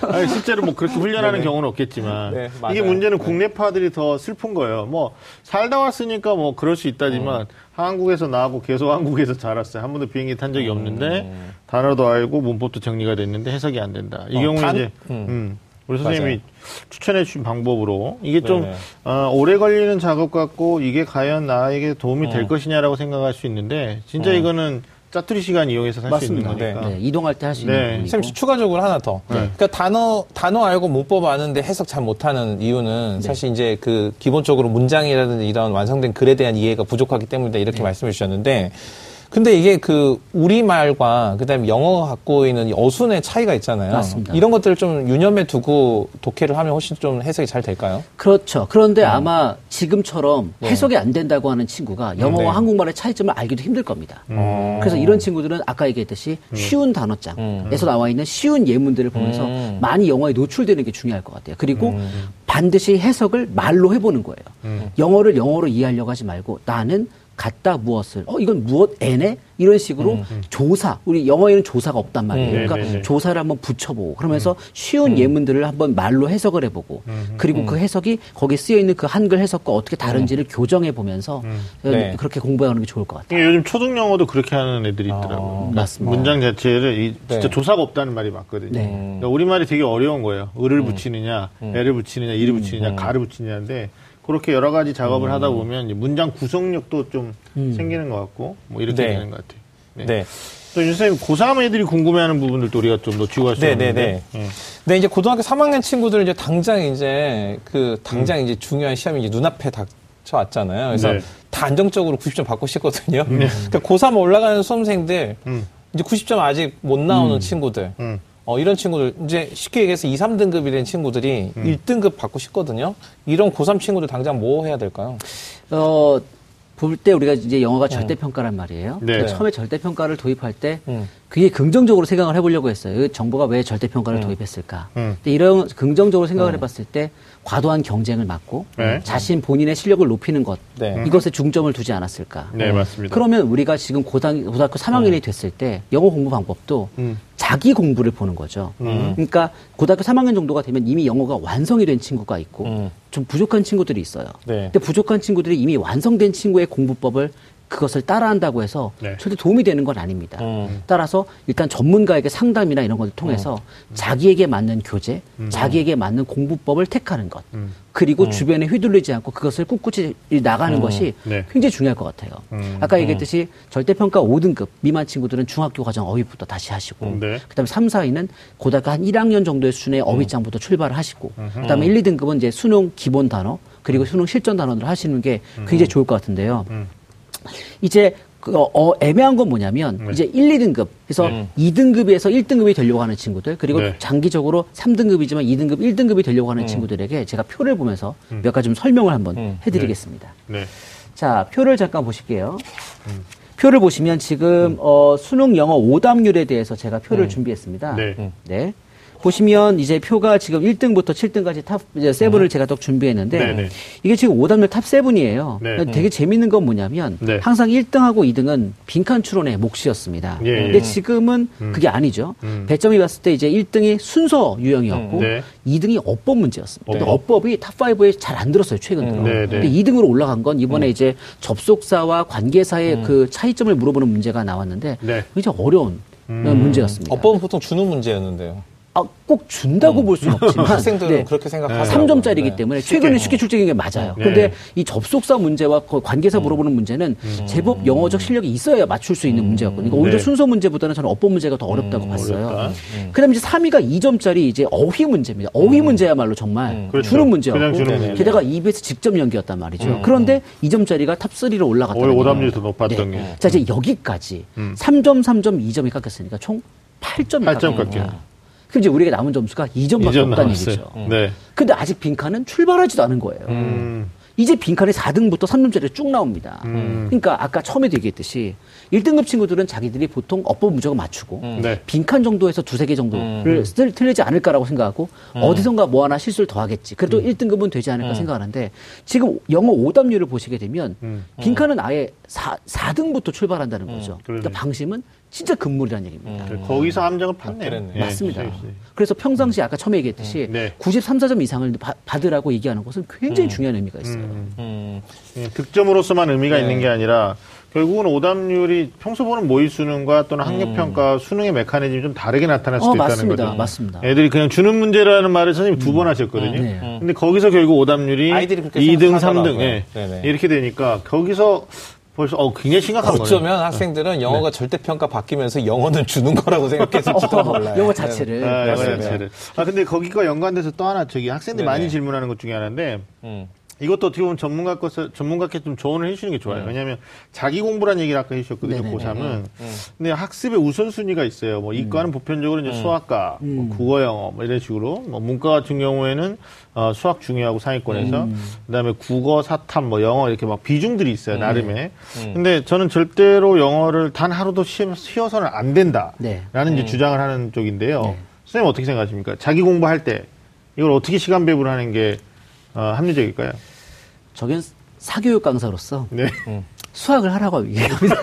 아니, 실제로 뭐 그렇게 훈련하는 경우는 없겠지만 네, 이게. 문제는 네. 국내파들이 더 슬픈 거예요. 뭐 살다 왔으니까 뭐 그럴 수 있다지만 음. 한국에서 나고 계속 한국에서 자랐어요. 한 번도 비행기 탄 적이 없는데 음. 단어도 알고 문법도 정리가 됐는데 해석이 안 된다. 이 어, 경우는 단- 이제 음. 음, 우리 선생님이 추천해 주신 방법으로 이게 좀 네네. 어, 오래 걸리는 작업 같고 이게 과연 나에게 도움이 될 어. 것이냐라고 생각할 수 있는데 진짜 이거는 짜투리 시간 이용해서 할 수 있는. 거니까. 네, 이동할 때 할수 네. 있는 부분이고. 선생님 추가적으로 하나 더. 네. 그러니까 단어 단어 알고 문법 아는데 해석 잘 못하는 이유는 사실 이제 그 기본적으로 문장이라든지 이런 완성된 글에 대한 이해가 부족하기 때문이다 이렇게 말씀해 주셨는데. 근데 이게 그 우리말과 그다음에 영어가 갖고 있는 이 어순의 차이가 있잖아요. 맞습니다. 이런 것들을 좀 유념해 두고 독해를 하면 훨씬 좀 해석이 잘 될까요? 그렇죠. 그런데 아마 지금처럼 네. 해석이 안 된다고 하는 친구가 영어와 네. 한국말의 차이점을 알기도 힘들 겁니다. 음. 그래서 이런 친구들은 아까 얘기했듯이 쉬운 단어장에서 나와 있는 쉬운 예문들을 보면서 음. 많이 영어에 노출되는 게 중요할 것 같아요. 그리고 반드시 해석을 말로 해보는 거예요. 영어를 영어로 이해하려고 하지 말고 나는 갖다 무엇을 어 이건 무엇 애네 이런 식으로 조사 우리 영어에는 조사가 없단 말이에요. 음. 그러니까 네네네. 조사를 한번 붙여보고 그러면서 쉬운 예문들을 한번 말로 해석을 해보고 그리고 음. 그 해석이 거기에 쓰여 있는 그 한글 해석과 어떻게 다른지를 교정해 보면서 네. 그렇게 공부하는 게 좋을 것 같아요. 요즘 초등 영어도 그렇게 하는 애들이 있더라고요. 아, 맞습니다. 문장 자체를 이- 진짜 네. 조사가 없다는 말이 맞거든요. 네. 그러니까 우리 말이 되게 어려운 거예요. 을을 음. 붙이느냐, 애를 붙이느냐, 이를 붙이느냐, 가를 붙이느냐인데 그렇게 여러 가지 작업을 음. 하다 보면 문장 구성력도 좀 생기는 것 같고 뭐 이렇게 네. 되는 것 같아요. 네. 네. 또 선생님 고3 애들이 궁금해하는 부분들도 우리가 좀 놓치고 갈수 네, 없는데. 네, 네. 예. 네, 이제 고등학교 3학년 친구들은 이제 당장 이제 그 당장 음. 이제 중요한 시험이 이제 눈앞에 닥쳐 왔잖아요. 그래서 네. 다 안정적으로 90점 받고 싶거든요. 그러니까 고3 올라가는 수험생들 음. 이제 90점 아직 못 나오는 친구들. 음. 어, 이런 친구들, 이제 쉽게 얘기해서 2, 3등급이 된 친구들이 음. 1등급 받고 싶거든요. 이런 고3 친구들 당장 뭐 해야 될까요? 어, 볼 때 우리가 이제 영어가 절대평가란 말이에요. 네. 처음에 절대평가를 도입할 때 음. 그게 긍정적으로 생각을 해보려고 했어요. 이 정부가 왜 절대평가를 도입했을까? 음. 근데 이런 긍정적으로 생각을 해봤을 때 과도한 경쟁을 막고 네. 자신 본인의 실력을 높이는 것 네. 이것에 중점을 두지 않았을까? 네, 맞습니다. 그러면 우리가 지금 고등, 고등학교 3학년이 됐을 때 영어 공부 방법도 음. 자기 공부를 보는 거죠. 그러니까 고등학교 3학년 정도가 되면 이미 영어가 완성이 된 친구가 있고 음. 좀 부족한 친구들이 있어요. 네. 근데 부족한 친구들이 이미 완성된 친구의 공부법을 그것을 따라한다고 해서 네. 절대 도움이 되는 건 아닙니다. 음. 따라서 일단 전문가에게 상담이나 이런 것을 통해서 자기에게 맞는 교재, 자기에게 맞는 공부법을 택하는 것, 그리고 주변에 휘둘리지 않고 그것을 꿋꿋이 나가는 것이 네. 굉장히 중요할 것 같아요. 음. 아까 얘기했듯이 절대평가 5등급 미만 친구들은 중학교 과정 어휘부터 다시 하시고, 네. 그다음에 3, 4위는 고등학교 한 1학년 정도의 수준의 어휘장부터 출발을 하시고, 그다음에 1, 2등급은 이제 수능 기본 단어 그리고 수능 실전 단어를 하시는 게 굉장히 좋을 것 같은데요. 이제 그 어, 어, 애매한 건 뭐냐면 네. 이제 1, 2등급 그래서 네. 2등급에서 1등급이 되려고 하는 친구들 그리고 네. 장기적으로 3등급이지만 2등급, 1등급이 되려고 하는 친구들에게 제가 표를 보면서 몇 가지 좀 설명을 한번 음. 해드리겠습니다. 네. 자, 표를 잠깐 보실게요. 표를 보시면 지금 어, 수능 영어 오답률에 대해서 제가 표를 준비했습니다. 네. 네. 보시면 이제 표가 지금 1등부터 7등까지 top 이제 seven을 제가 또 준비했는데 네, 네. 이게 지금 오답률 top seven이에요. 네. 되게 재밌는 건 뭐냐면 네. 항상 1등하고 2등은 빈칸 추론의 몫이었습니다. 예, 예. 근데 지금은 그게 아니죠. 음. 배점이 봤을 때 이제 1등이 순서 유형이었고 음, 네. 2등이 어법 문제였습니다. 네. 근데 어법이 top 5에 잘 안 들었어요 최근 들어. 네, 네. 근데 2등으로 올라간 건 이번에 이제 접속사와 관계사의 그 차이점을 물어보는 문제가 나왔는데 네. 굉장히 어려운 문제였습니다. 어법은 보통 주는 문제였는데요. 아, 꼭 준다고 볼 수는 없지만 학생들은 네. 그렇게 생각하고 3점짜리이기 때문에 최근에 쉽게 출제된 게 맞아요. 네. 근데 이 접속사 문제와 그 관계사 물어보는 문제는 제법 영어적 실력이 있어야 맞출 수 있는 문제였거든요. 그러니까 오히려 네. 순서 문제보다는 저는 어법 문제가 더 어렵다고 봤어요. 어렵다. 그다음에 이제 3위가 2점짜리 이제 어휘 문제입니다. 어휘 문제야말로 정말 그렇죠. 주는 문제였고 그냥 주는 문제. 게다가 EBS 직접 연계였단 말이죠. 그런데 2점짜리가 top 3로 올라갔다는 오히려 거예요. 오답률이 더 높았던 게. 자, 이제 여기까지 3점, 3점, 2점이 깎였으니까 총 8점이 8점 깎였어요. 깎여. 그럼 이제 우리가 남은 점수가 2점밖에 2점 없다는. 얘기죠. 네. 근데 아직 빈칸은 출발하지도 않은 거예요. 음. 이제 빈칸에 4등부터 3점짜리 쭉 나옵니다. 음. 그러니까 아까 처음에도 얘기했듯이 1등급 친구들은 자기들이 보통 어법 무조건 맞추고 네. 빈칸 정도에서 두세 개 정도를 쓸- 틀리지 않을 거라고 생각하고 어디선가 뭐 하나 실수를 더 하겠지. 그래도 1등급은 되지 않을까 생각하는데 지금 영어 오답률을 보시게 되면 빈칸은 아예 4, 4등부터 출발한다는 거죠. 그러니까. 방심은 진짜 금물이라는 얘기입니다. 그 거기서 함정을 팠네요. 그랬네. 예, 맞습니다. 예, 예. 그래서 평상시 아까 처음에 얘기했듯이 네. 93, 4점 이상을 바- 받으라고 얘기하는 것은 굉장히 중요한 의미가 있어요. 음. 예, 득점으로서만 의미가 네. 있는 게 아니라 결국은 오답률이 평소 보는 모의 수능과 또는 학력 평가 수능의 메커니즘이 좀 다르게 나타날 수도 어, 있다는 맞습니다. 거죠. 맞습니다. 애들이 그냥 주는 문제라는 말을 선생님이 두번 하셨거든요. 네. 근데 거기서 결국 오답률이 아이들이 그렇게 2등, 3등 생각하더라고요. 예. 네네. 이렇게 되니까 거기서 벌써 어 굉장히 심각한 거예요. 어쩌면 학생들은 영어가 절대 평가 바뀌면서 영어는 주는 거라고 생각했을지도 어, 몰라요. 영어 자체를. 아, 영어. 자체를. 아 근데 거기가 연관돼서 또 하나 저기 학생들이 네네. 많이 질문하는 것 중에 하나인데 음. 이것도 어떻게 보면 전문가 것을 전문가께 좀 조언을 해주시는 게 좋아요. 왜냐하면 자기 공부란 얘기를 아까 해주셨거든요. 네네네. 고3은. 근데 학습의 우선순위가 있어요. 뭐 이과는 보편적으로 이제 수학과, 뭐 국어, 영어 뭐 이런 식으로. 뭐 문과 같은 경우에는 어, 수학 중요하고 상위권에서 그 다음에 국어, 사탐, 뭐 영어 이렇게 막 비중들이 있어요. 나름의. 근데 저는 절대로 영어를 단 하루도 쉬, 쉬어서는 안 된다 라는 네. 이제 주장을 하는 쪽인데요. 선생님 어떻게 생각하십니까? 자기 공부할 때 이걸 어떻게 시간 배분을 하는 게 어, 합리적일까요? 저겐 사교육 강사로서 네. 수학을 하라고 얘기합니다.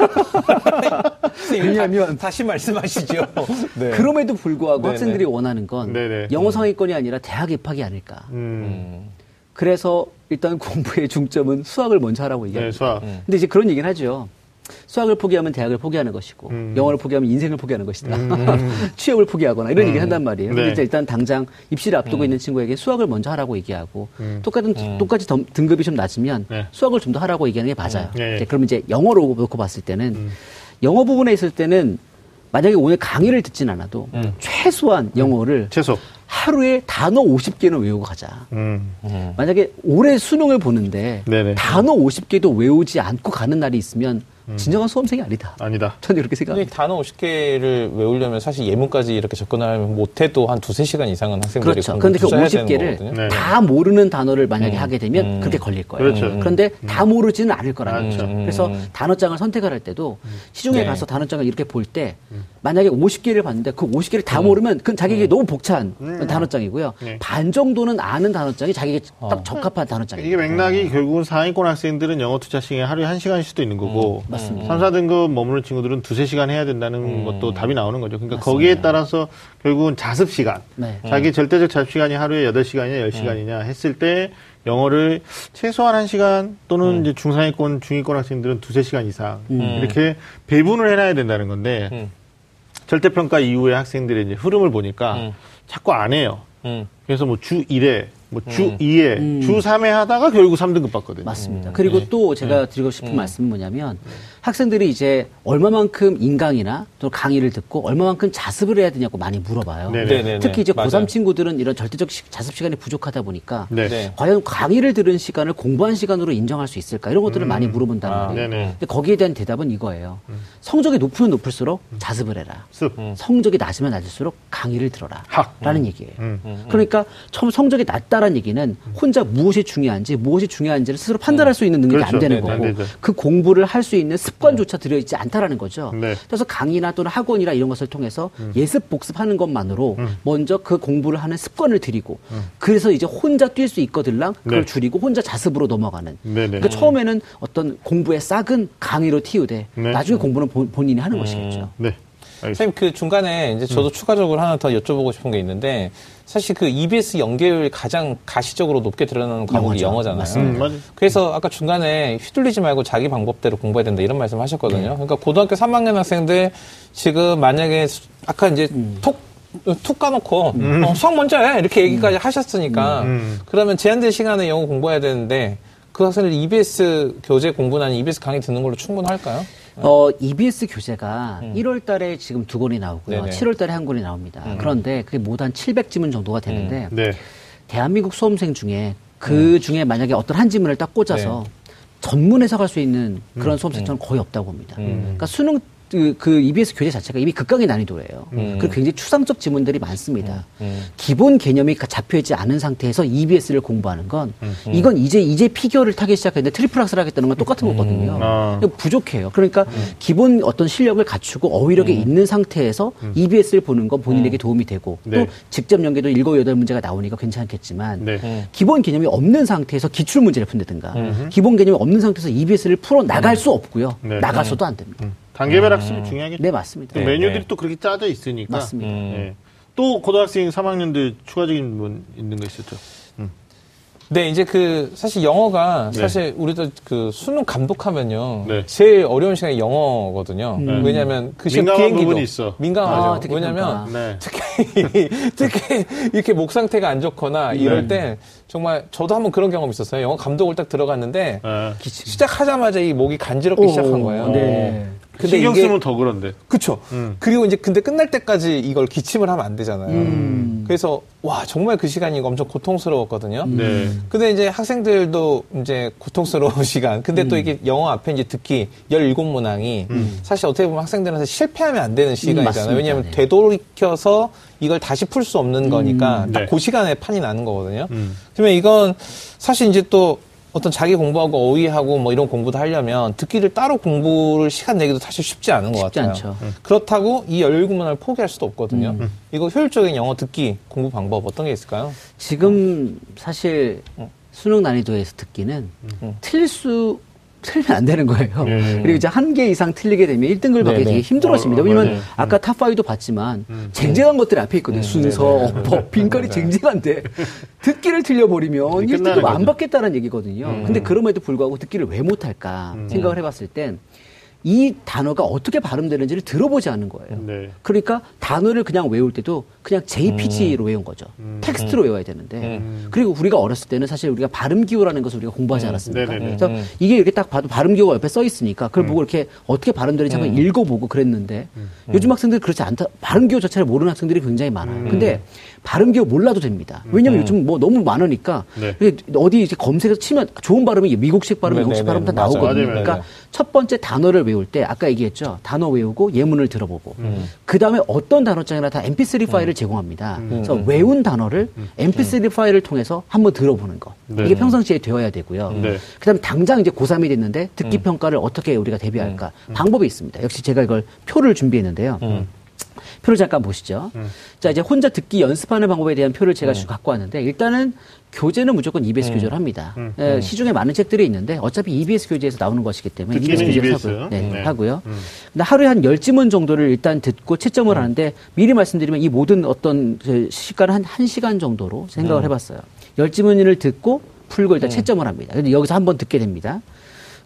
왜냐하면 다시 말씀하시죠. 네. 그럼에도 불구하고 네네. 학생들이 원하는 건 네네. 영어 상위권이 아니라 대학 입학이 아닐까. 음. 그래서 일단 공부의 중점은 수학을 먼저 하라고 네, 얘기합니다. 수학. 근데 이제 그런 얘기는 하죠. 수학을 포기하면 대학을 포기하는 것이고 음. 영어를 포기하면 인생을 포기하는 것이다. 취업을 포기하거나 이런 얘기를 한단 말이에요. 근데 네. 이제 일단 당장 입시를 앞두고 있는 친구에게 수학을 먼저 하라고 얘기하고 똑같은 똑같이 덤- 등급이 좀 낮으면 네. 수학을 좀 더 하라고 얘기하는 게 맞아요. 네. 이제 그럼 이제 영어로 놓고 봤을 때는 영어 부분에 있을 때는 만약에 오늘 강의를 듣진 않아도 최소한 영어를 채소. 하루에 단어 50개는 외우고 가자. 음. 만약에 올해 수능을 보는데 네네. 단어 50개도 외우지 않고 가는 날이 있으면 진정한 수험생이 아니다. 아니다. 저는 이렇게 생각합니다. 단어 50개를 외우려면 사실 예문까지 이렇게 접근하면 못해도 한 두세 시간 이상은 학생들이 그렇죠. 그런데 그 투자해야 되는 50개를 거거든요. 네. 다 모르는 단어를 만약에 음. 하게 되면 음. 그렇게 걸릴 거예요. 그렇죠. 그런데 다 모르지는 않을 거라는 그렇죠. 거죠. 음. 그래서 단어장을 선택을 할 때도 시중에 네. 가서 단어장을 이렇게 볼 때 만약에 50개를 봤는데 그 50개를 다 모르면 그건 자기에게 너무 복잡한 단어장이고요. 네. 반 정도는 아는 단어장이 자기에게 딱 어. 적합한 단어장이에요. 이게 맥락이 결국은 상위권 학생들은 영어 투자 시간이 하루에 한시간일 수도 있는 거고 음, 맞습니다. 3, 4등급 머무는 친구들은 두세 시간 해야 된다는 것도 답이 나오는 거죠. 그러니까 거기에 따라서 결국은 자습 시간, 네. 자기 절대적 자습 시간이 하루에 8시간이냐 10시간이냐 했을 때 영어를 최소한 1시간 또는 이제 중상위권, 중위권 학생들은 두세 시간 이상 이렇게 배분을 해 놔야 된다는 건데 음. 절대 평가 이후에 학생들의 이제 흐름을 보니까 음. 자꾸 안 해요. 음. 그래서 뭐주 1회, 뭐주 음. 2회, 주 3회 하다가 결국 3등급 받거든요. 맞습니다. 그리고 네. 또 제가 드리고 싶은 말씀은 뭐냐면 학생들이 이제 얼마만큼 인강이나 또 강의를 듣고 얼마만큼 자습을 해야 되냐고 많이 물어봐요. 네네. 특히 이제 맞아요. 고3 친구들은 이런 절대적 시- 자습 시간이 부족하다 보니까 네. 네. 과연 강의를 들은 시간을 공부한 시간으로 인정할 수 있을까 이런 것들을 많이 물어본단 아, 말이에요. 네네. 근데 거기에 대한 대답은 이거예요. 성적이 높으면 높을수록 자습을 해라. 습. 성적이 낮으면 낮을수록 강의를 들어라. 학. 라는 얘기예요. 음. 그러니까 처음 성적이 낮다라는 얘기는 혼자 무엇이 중요한지 무엇이 중요한지를 스스로 판단할 수 있는 능력이 그렇죠. 안 되는 네, 안 거고 되죠. 그 공부를 할 수 있는 습관조차 들어있지 않다라는 거죠. 네. 그래서 강의나 또는 학원이나 이런 것을 통해서 음. 예습 복습하는 것만으로 먼저 그 공부를 하는 습관을 들이고 그래서 이제 혼자 뛸 수 있거들랑 그걸 음. 네. 줄이고 혼자 자습으로 넘어가는. 네네. 그러니까 처음에는 어떤 공부의 싹은 강의로 틔우되 네. 음. 나중에 공부는 본- 본인이 하는 것이겠죠. 네. 알겠습니다. 선생님 그 중간에 이제 저도 추가적으로 하나 더 여쭤보고 싶은 게 있는데 사실 그 EBS 연계율 가장 가시적으로 높게 드러나는 과목이 영어죠. 영어잖아요. 음. 그래서 아까 중간에 휘둘리지 말고 자기 방법대로 공부해야 된다 이런 말씀 하셨거든요. 그러니까 고등학교 3학년 학생들 지금 만약에 수- 아까 이제 톡, 툭 까놓고 어, 수학 먼저 해 이렇게 얘기까지 하셨으니까 음. 그러면 제한된 시간에 영어 공부해야 되는데 그 학생들 EBS 교재 공부나 EBS 강의 듣는 걸로 충분할까요? 어, EBS 교재가 1월 달에 지금 두 권이 나오고요. 음. 네네. 음. 7월 달에 한 권이 나옵니다. 그런데 그게 모두 한 700지문 정도가 되는데 네. 대한민국 수험생 중에 그 음. 중에 만약에 어떤 한 지문을 딱 꽂아서 네. 전문 해석할 수 있는 음. 그런 수험생 저는 거의 없다고 봅니다. 그러니까 수능 그, 그 EBS 교재 자체가 이미 극강의 난이도예요. 그리고 굉장히 추상적 지문들이 많습니다. 음. 기본 개념이 잡혀있지 않은 상태에서 EBS를 공부하는 건 음. 이건 이제 이제 피겨를 타기 시작했는데 triple axel을 하겠다는 건 똑같은 거거든요. 아. 부족해요. 그러니까 기본 어떤 실력을 갖추고 어휘력이 있는 상태에서 EBS를 보는 건 본인에게 도움이 되고 네. 또 직접 연계도 일곱 여덟 문제가 나오니까 괜찮겠지만 네. 기본 개념이 없는 상태에서 기출 문제를 푼다든가 기본 개념이 없는 상태에서 EBS를 풀어 나갈 수 없고요. 네. 나가서도 안 됩니다. 음. 단계별 학습이 중요하겠죠. 네 맞습니다. 또 네, 메뉴들이 네. 또 그렇게 짜져 있으니까. 맞습니다. 네. 또 고등학생 3학년들 추가적인 분 있는 거 있었죠. 음. 네, 이제 그 사실 영어가 네. 사실 우리도 그 수능 감독하면요. 네. 제일 어려운 시간이 영어거든요. 왜냐하면 그 시간 민감한 비행기도 부분이 있어. 민감하죠. 아, 특히 왜냐하면. 네. 특히 특히 이렇게 목 상태가 안 좋거나 이럴 때 정말 저도 한번 그런 경험 이 있었어요. 영어 감독을 딱 들어갔는데 아, 시작하자마자 이 목이 간지럽기 시작한 거예요. 네. 근데 신경 이게 쓰면 더 그런데. 그쵸. 음. 그리고 이제 근데 끝날 때까지 이걸 기침을 하면 안 되잖아요. 음. 그래서 와 정말 그 시간이 엄청 고통스러웠거든요. 네. 근데 이제 학생들도 이제 고통스러운 시간. 근데 또 이게 영어 앞에 이제 듣기 17문항이 사실 어떻게 보면 학생들한테 실패하면 안 되는 시간이잖아요. 맞습니다. 왜냐하면 네. 되돌이켜서 이걸 다시 풀 수 없는 거니까 네. 딱그 시간에 판이 나는 거거든요. 음. 그러면 이건 사실 이제 또 어떤 자기 공부하고 어휘하고 뭐 이런 공부도 하려면 듣기를 따로 공부를 시간 내기도 사실 쉽지 않은 것 쉽지 같아요. 않죠. 그렇다고 이 17문항을 포기할 수도 없거든요. 이거 효율적인 영어 듣기 공부 방법 어떤 게 있을까요? 지금 사실 수능 난이도에서 듣기는 틀릴 수 틀리면 안 되는 거예요. 네. 그리고 이제 한 개 이상 틀리게 되면 1등급을 받기 네, 되게 네. 힘들어집니다. 어, 왜냐면 맞아요. 아까 탑5도 봤지만 쟁쟁한 것들이 앞에 있거든요. 순서, 어법, 빈칸이 쟁쟁한데 듣기를 틀려버리면 네, 끝나는 1등급 안. 받겠다는 얘기거든요. 근데 그럼에도 불구하고 듣기를 왜 못할까 생각을 해봤을 땐 이 단어가 어떻게 발음되는지를 들어보지 않는 거예요. 네. 그러니까 단어를 그냥 외울 때도 그냥 JPG로 외운 거죠. 텍스트로 외워야 되는데. 그리고 우리가 어렸을 때는 사실 우리가 발음 기호라는 것을 우리가 공부하지 않았습니까? 네네네. 그래서 이게 이렇게 딱 봐도 발음 기호가 옆에 써 있으니까 그걸 보고 이렇게 어떻게 발음되는지 한번 읽어보고 그랬는데 요즘 학생들 그렇지 않다. 발음 기호 자체를 모르는 학생들이 굉장히 많아요. 근데 발음 기호 몰라도 됩니다. 왜냐면 요즘 뭐 너무 많으니까 네. 어디 이제 검색해서 치면 좋은 발음이 미국식 발음, 네, 미국식 네, 발음 다. 나오거든요. 맞아요, 그러니까 맞아요. 첫 번째 단어를 외울 때 아까 얘기했죠. 단어 외우고 예문을 들어보고 음. 그 다음에 어떤 단어장이나 다 MP3 파일 을 제공합니다. 그래서 외운 단어를 MP3 파일을 통해서 한번 들어보는 거. 네. 이게 평상시에 되어야 되고요. 네. 그다음에 당장 이제 고3이 됐는데 듣기 평가를 어떻게 우리가 대비할까 방법이 있습니다. 역시 제가 이걸 표를 준비했는데요. 표를 잠깐 보시죠. 자 이제 혼자 듣기 연습하는 방법에 대한 표를 제가 쭉 갖고 왔는데 일단은 교재는 무조건 EBS 교재를 합니다. 예, 시중에 많은 책들이 있는데 어차피 EBS 교재에서 나오는 것이기 때문에 EBS 교재를 EBS. 하고요. 네, 네. 하고요. 근데 하루에 한 열지문 정도를 일단 듣고 채점을 하는데 미리 말씀드리면 이 모든 어떤 그 시간을 한 1시간 정도로 생각을 해 봤어요. 열지문을 듣고 풀고 일단 채점을 합니다. 근데 여기서 한번 듣게 됩니다.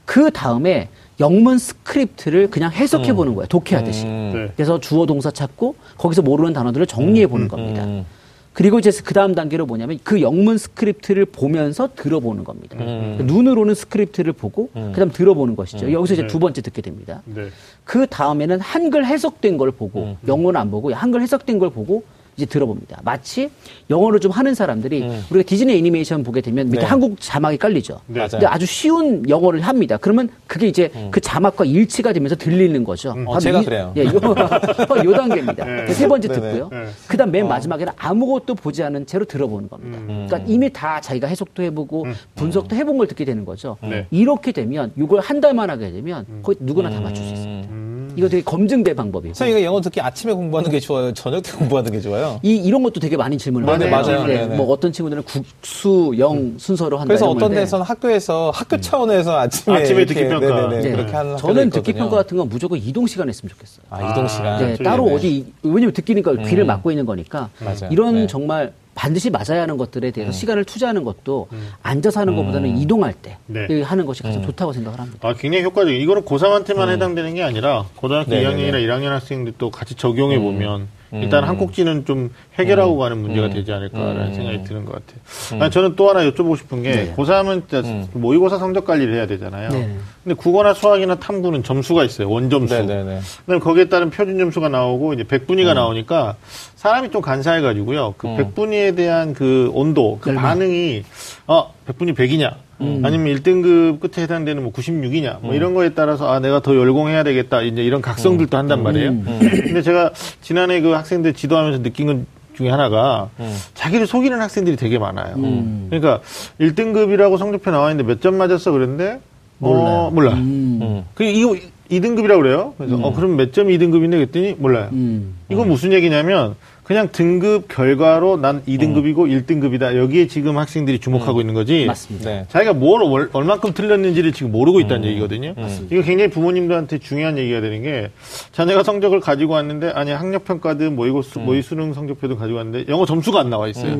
그 다음에 영문 스크립트를 그냥 해석해 보는 거예요. 독해하듯이. 음. 네. 그래서 주어 동사 찾고 거기서 모르는 단어들을 정리해 보는 겁니다. 음. 그리고 이제 그 다음 단계로 뭐냐면 그 영문 스크립트를 보면서 들어보는 겁니다. 음. 눈으로는 스크립트를 보고 그다음 들어보는 것이죠. 여기서 이제 네. 두 번째 듣게 됩니다. 네. 그 다음에는 한글 해석된 걸 보고 음. 영어는 안 보고 한글 해석된 걸 보고 이제 들어봅니다. 마치 영어를 좀 하는 사람들이 우리가 디즈니 애니메이션 보게 되면 밑에 음. 네. 한국 자막이 깔리죠. 네. 맞아요. 근데 아주 쉬운 영어를 합니다. 그러면 그게 이제 그 자막과 일치가 되면서 들리는 거죠. 어, 바로 제가 이- 그래요. 예, 요, 요 단계입니다. 네. 세 번째 네네. 듣고요. 네. 그다음 어. 맨 마지막에는 아무것도 보지 않은 채로 들어보는 겁니다. 음. 그러니까 이미 다 자기가 해석도 해보고 분석도 해본 걸 듣게 되는 거죠. 네. 이렇게 되면 이걸 한 달만 하게 되면 거의 누구나 다 맞출 수 있습니다. 이거 되게 검증된 방법이고. 선생님 이거 영어 듣기 아침에 공부하는 게 좋아요? 저녁 때 공부하는 게 좋아요? 이, 이런 것도 되게 많이 질문을 맞아요, 받아요. 맞아요. 네, 네네. 뭐 어떤 친구들은 국수, 영 순서로 한다. 그래서 어떤 건데 데서는 학교에서 학교 차원에서 아침에 아침에 이렇게, 듣기 평가. 네네네, 네. 그렇게 하는 저는 학교도 듣기 있거든요. 평가 같은 건 무조건 이동 시간 했으면 좋겠어요. 아 이동 시간. 네, 틀리네. 따로 어디 왜냐면 듣기니까 귀를 막고 있는 거니까 맞아요. 이런 네. 정말 반드시 맞아야 하는 것들에 대해서 시간을 투자하는 것도 앉아서 하는 것보다는 이동할 때 네. 하는 것이 가장 좋다고 생각을 합니다. 아, 굉장히 효과적이에요. 이거는 고3한테만 해당되는 게 아니라 고등학교 음. 네네네. 2학년이나 1학년 학생들도 같이 적용해 보면 일단 한 꼭지는 좀 해결하고 가는 문제가 되지 않을까라는 음. 생각이 드는 것 같아요. 아니, 저는 또 하나 여쭤보고 싶은 게 네. 고3은 진짜 모의고사 성적 관리를 해야 되잖아요. 네. 근데 국어나 수학이나 탐구는 점수가 있어요. 원점수. 네네네. 그다음에 거기에 따른 표준 점수가 나오고 이제 백분위가 나오니까 사람이 좀 간사해가지고요. 그 백분위에 대한 그 온도, 그 반응이 어 백분위 100이냐, 아니면 1등급 끝에 해당되는 뭐 96이냐, 뭐 이런 거에 따라서 아 내가 더 열공해야 되겠다 이제 이런 각성들도 한단 말이에요. 근데 제가 지난해 그 학생들 지도하면서 느낀 건 중에 하나가 자기를 속이는 학생들이 되게 많아요. 그러니까 1등급이라고 성적표 나와 있는데 몇 점 맞았어 그랬는데 어, 몰라. 음. 그 이거 2등급이라고 그래요. 그래서 어 그럼 몇 점이 2등급인데 그랬더니 몰라요. 음. 이건 무슨 얘기냐면 그냥 등급 결과로 난 2등급이고 1등급이다. 여기에 지금 학생들이 주목하고 있는 거지. 맞습니다. 네. 자기가 뭘 얼- 얼만큼 틀렸는지를 지금 모르고 있다는 얘기거든요. 음. 이거 굉장히 부모님들한테 중요한 얘기가 되는 게 자녀가 성적을 가지고 왔는데 아니 학력 평가든 모의고 수, 음. 모의 수능 성적표도 가지고 왔는데 영어 점수가 안 나와 있어요.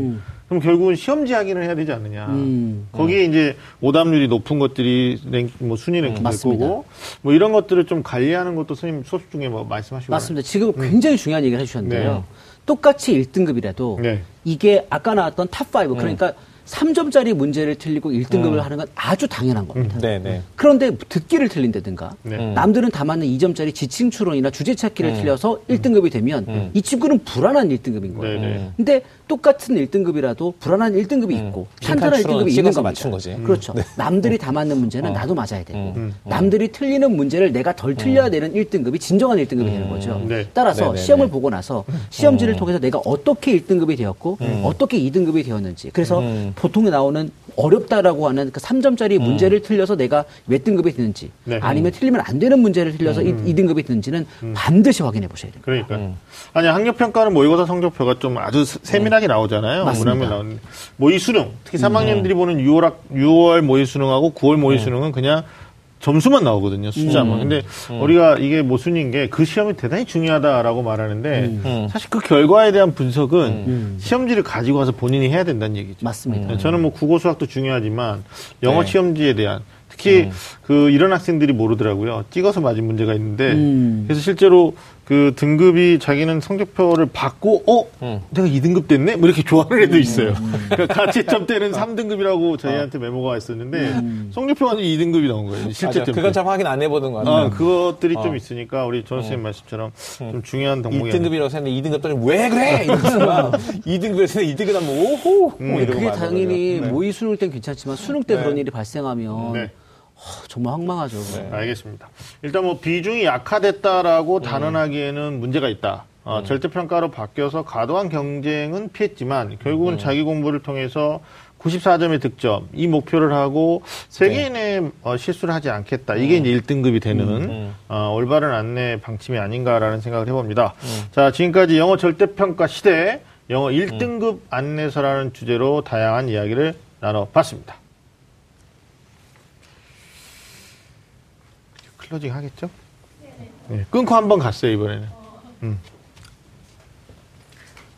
그럼 결국은 시험지 확인을 해야 되지 않느냐. 음. 거기에 이제 오답률이 높은 것들이 랭, 뭐 순위 랭킹 될. 거고 뭐 이런 것들을 좀 관리하는 것도 선생님 수업 중에 뭐 말씀하시고 맞습니다. 지금 굉장히 중요한 얘기를 해주셨는데요. 네. 똑같이 1등급이라도 네. 이게 아까 나왔던 탑5 그러니까 3점짜리 문제를 틀리고 1등급을 하는 건 아주 당연한 겁니다. 네네. 그런데 듣기를 틀린다든가 네. 음. 남들은 다 맞는 2점짜리 지칭 추론이나 주제 찾기를 틀려서 1등급이 되면 이 친구는 불안한 1등급인 거예요. 네, 네. 근데 똑같은 1등급이라도 불안한 1등급이 있고 탄탄한 빈칸 추론 1등급이 있는 겁니다. 맞춘 거지. 그렇죠. 남들이 다 맞는 문제는 어. 나도 맞아야 되고 음. 남들이 틀리는 문제를 내가 덜 틀려야 되는 1등급이 진정한 1등급이 되는 거죠. 네. 따라서 네네네. 시험을 보고 나서 시험지를 통해서 내가 어떻게 1등급이 되었고 어떻게 2등급이 되었는지 그래서 음. 보통 나오는 어렵다라고 하는 그 3점짜리 문제를 틀려서 내가 몇 등급이 되는지 네. 아니면 틀리면 안 되는 문제를 틀려서 이 2등급이 되는지는 반드시 확인해 보셔야 됩니다. 그러니까. 음. 아니, 학력 평가는 모의고사 성적표가 좀 아주 세- 세밀하게 나오잖아요. 맞습니다. 나오는. 모의 수능, 특히 3학년들이 음. 보는 6월, 학, 6월 모의 수능하고 9월 모의 수능은 그냥 점수만 나오거든요. 숫자만. 근데 우리가 이게 모순인 게 그 시험이 대단히 중요하다라고 말하는데 음. 사실 그 결과에 대한 분석은 시험지를 가지고 와서 본인이 해야 된다는 얘기죠. 맞습니다. 저는 뭐 국어 수학도 중요하지만 영어 네. 시험지에 대한 특히 그 이런 학생들이 모르더라고요. 찍어서 맞은 문제가 있는데 음. 그래서 실제로 그 등급이 자기는 성적표를 받고 어 음. 내가 2등급 됐네 뭐 이렇게 좋아하는 애도 있어요. 그러니까 가채점 때는 3등급이라고 저희한테 메모가 있었는데 성적표가 2등급이 나온 거예요. 실제 맞아. 점. 그건 잘 확인 안 해보는 것 같아요. 아, 그것들이 어. 좀 있으니까 우리 전 선생님 말씀처럼 좀 중요한 덕목이 1등급이라고 했는데 2등급 떨어지면 왜 그래? 이러면서 2등급에서 2등급 하면 오호! 뭐 이러고 그게 마는 당연히. 네. 모의 수능 때는 괜찮지만 수능 때 그런 일이 발생하면 네. 정말 황망하죠. 알겠습니다. 일단 뭐 비중이 약화됐다라고 단언하기에는 문제가 있다. 어, 절대평가로 바뀌어서 과도한 경쟁은 피했지만 결국은 자기 공부를 통해서 94점의 득점 이 목표를 하고 세계인의 어, 실수를 하지 않겠다. 이게 이제 1등급이 되는 어, 올바른 안내 방침이 아닌가라는 생각을 해봅니다. 자 지금까지 영어 절대평가 시대 영어 1등급 안내서라는 주제로 다양한 이야기를 나눠봤습니다. 클로징 하겠죠? 네, 끊고 한 번 갔어요, 이번에는. 음.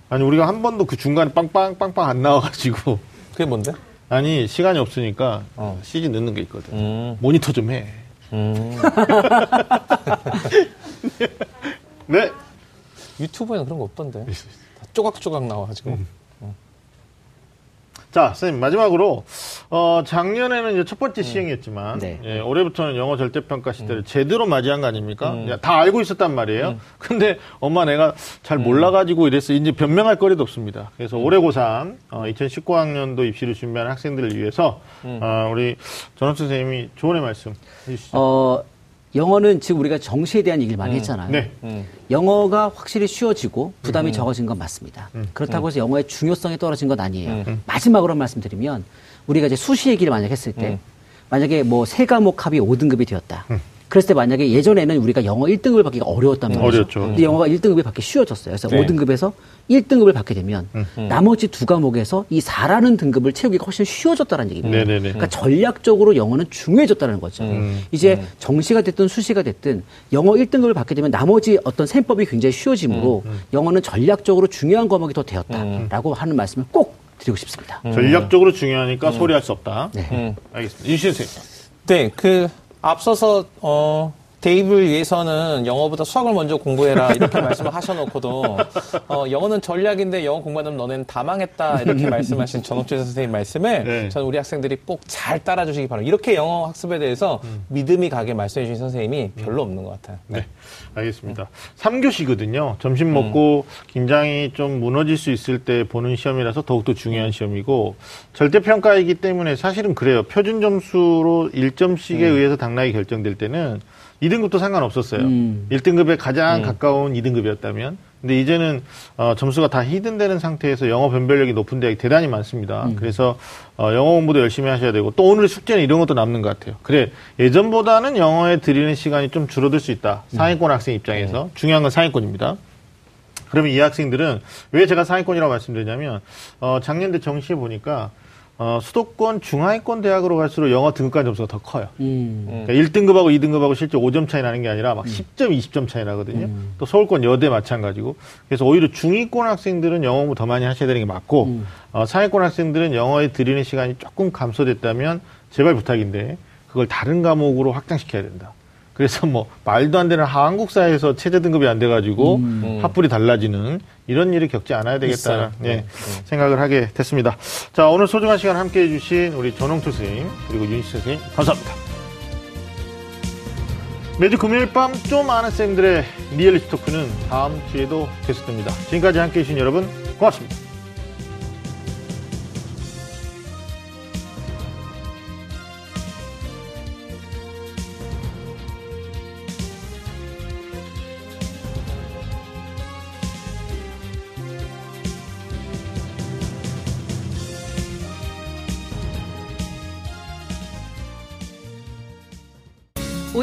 아니, 우리가 한 번도 그 중간에 빵빵, 빵빵 안 나와가지고. 그게 뭔데? 아니, 시간이 없으니까 어. CG 넣는 게 있거든. 음. 모니터 좀 해. 음. 네. 유튜브에는 그런 거 없던데. 다 쪼각쪼각 나와가지고. 자, 선생님, 마지막으로, 어, 작년에는 이제 첫 번째 시행이었지만, 네. 예, 올해부터는 영어 절대평가 시대를 제대로 맞이한 거 아닙니까? 야, 다 알고 있었단 말이에요. 근데 엄마 내가 잘 몰라가지고 이랬어. 이제 변명할 거리도 없습니다. 그래서 올해 고3, 어, 2019학년도 입시를 준비하는 학생들을 위해서, 어, 우리 전업 선생님이 조언의 말씀 해주시죠. 어, 영어는 지금 우리가 정시에 대한 얘기를 많이 했잖아요. 네. 음. 영어가 확실히 쉬워지고 부담이 적어진 건 맞습니다. 그렇다고 해서 영어의 중요성이 떨어진 건 아니에요. 마지막으로 한 말씀 드리면 우리가 이제 수시 얘기를 만약 했을 때 만약에 뭐 세 과목 합이 5등급이 되었다. 그랬을 때 만약에 예전에는 우리가 영어 1등급을 받기가 어려웠단 말이죠. 어려웠죠. 근데 영어가 1등급이 받기 쉬워졌어요. 그래서 네. 5등급에서 1등급을 받게 되면 나머지 두 과목에서 이 4라는 등급을 채우기가 훨씬 쉬워졌다는 얘기입니다. 네네네. 그러니까 전략적으로 영어는 중요해졌다는 거죠. 이제 정시가 됐든 수시가 됐든 영어 1등급을 받게 되면 나머지 어떤 셈법이 굉장히 쉬워지므로 영어는 전략적으로 중요한 과목이 더 되었다라고 하는 말씀을 꼭 드리고 싶습니다. 전략적으로 중요하니까 소리할 수 없다. 네. 음. 알겠습니다. 선생님. 네, 그 앞서서 어 대입을 위해서는 영어보다 수학을 먼저 공부해라 이렇게 말씀을 하셔놓고도 어, 영어는 전략인데 영어 공부하면 너는 다 망했다 이렇게 말씀하신 전옥주 선생님 말씀을 네. 저는 우리 학생들이 꼭 잘 따라주시기 바랍니다. 이렇게 영어 학습에 대해서 믿음이 가게 말씀해 주신 선생님이 별로 없는 것 같아요. 네. 알겠습니다. 3교시거든요. 점심 먹고 긴장이 좀 무너질 수 있을 때 보는 시험이라서 더욱더 중요한 시험이고 절대평가이기 때문에 사실은 그래요. 표준 점수로 1점씩에 의해서 당락이 결정될 때는 2등급도 상관없었어요. 음. 1등급에 가장 가까운 2등급이었다면. 근데 이제는 어, 점수가 다 히든되는 상태에서 영어 변별력이 높은 대학이 대단히 많습니다. 그래서 어, 영어 공부도 열심히 하셔야 되고 또 오늘의 숙제는 이런 것도 남는 것 같아요. 그래 예전보다는 영어에 드리는 시간이 좀 줄어들 수 있다. 상위권 학생 입장에서 중요한 건 상위권입니다. 그러면 이 학생들은 왜 제가 상위권이라고 말씀드리냐면 어, 작년대 정시에 보니까 어, 수도권 중하위권 대학으로 갈수록 영어 등급간 점수가 더 커요. 음. 그러니까 1등급하고 2등급하고 실제 5점 차이 나는 게 아니라 막 10점, 20점 차이 나거든요. 또 서울권 여대 마찬가지고. 그래서 오히려 중위권 학생들은 영어 공부 더 많이 하셔야 되는 게 맞고, 어, 상위권 학생들은 영어에 들이는 시간이 조금 감소됐다면 제발 부탁인데 그걸 다른 과목으로 확장시켜야 된다. 그래서 뭐 말도 안 되는 한국사에서 최저 등급이 안 돼가지고 합불이 달라지는 이런 일을 겪지 않아야 되겠다는. 예, 생각을 하게 됐습니다. 자 오늘 소중한 시간 함께 해 주신 우리 전홍철 선생님 그리고 윤희 선생님 감사합니다. 매주 금요일 밤 좀 아는 쌤들의 리얼리티 토크는 다음 주에도 계속됩니다. 지금까지 함께 해 주신 여러분 고맙습니다.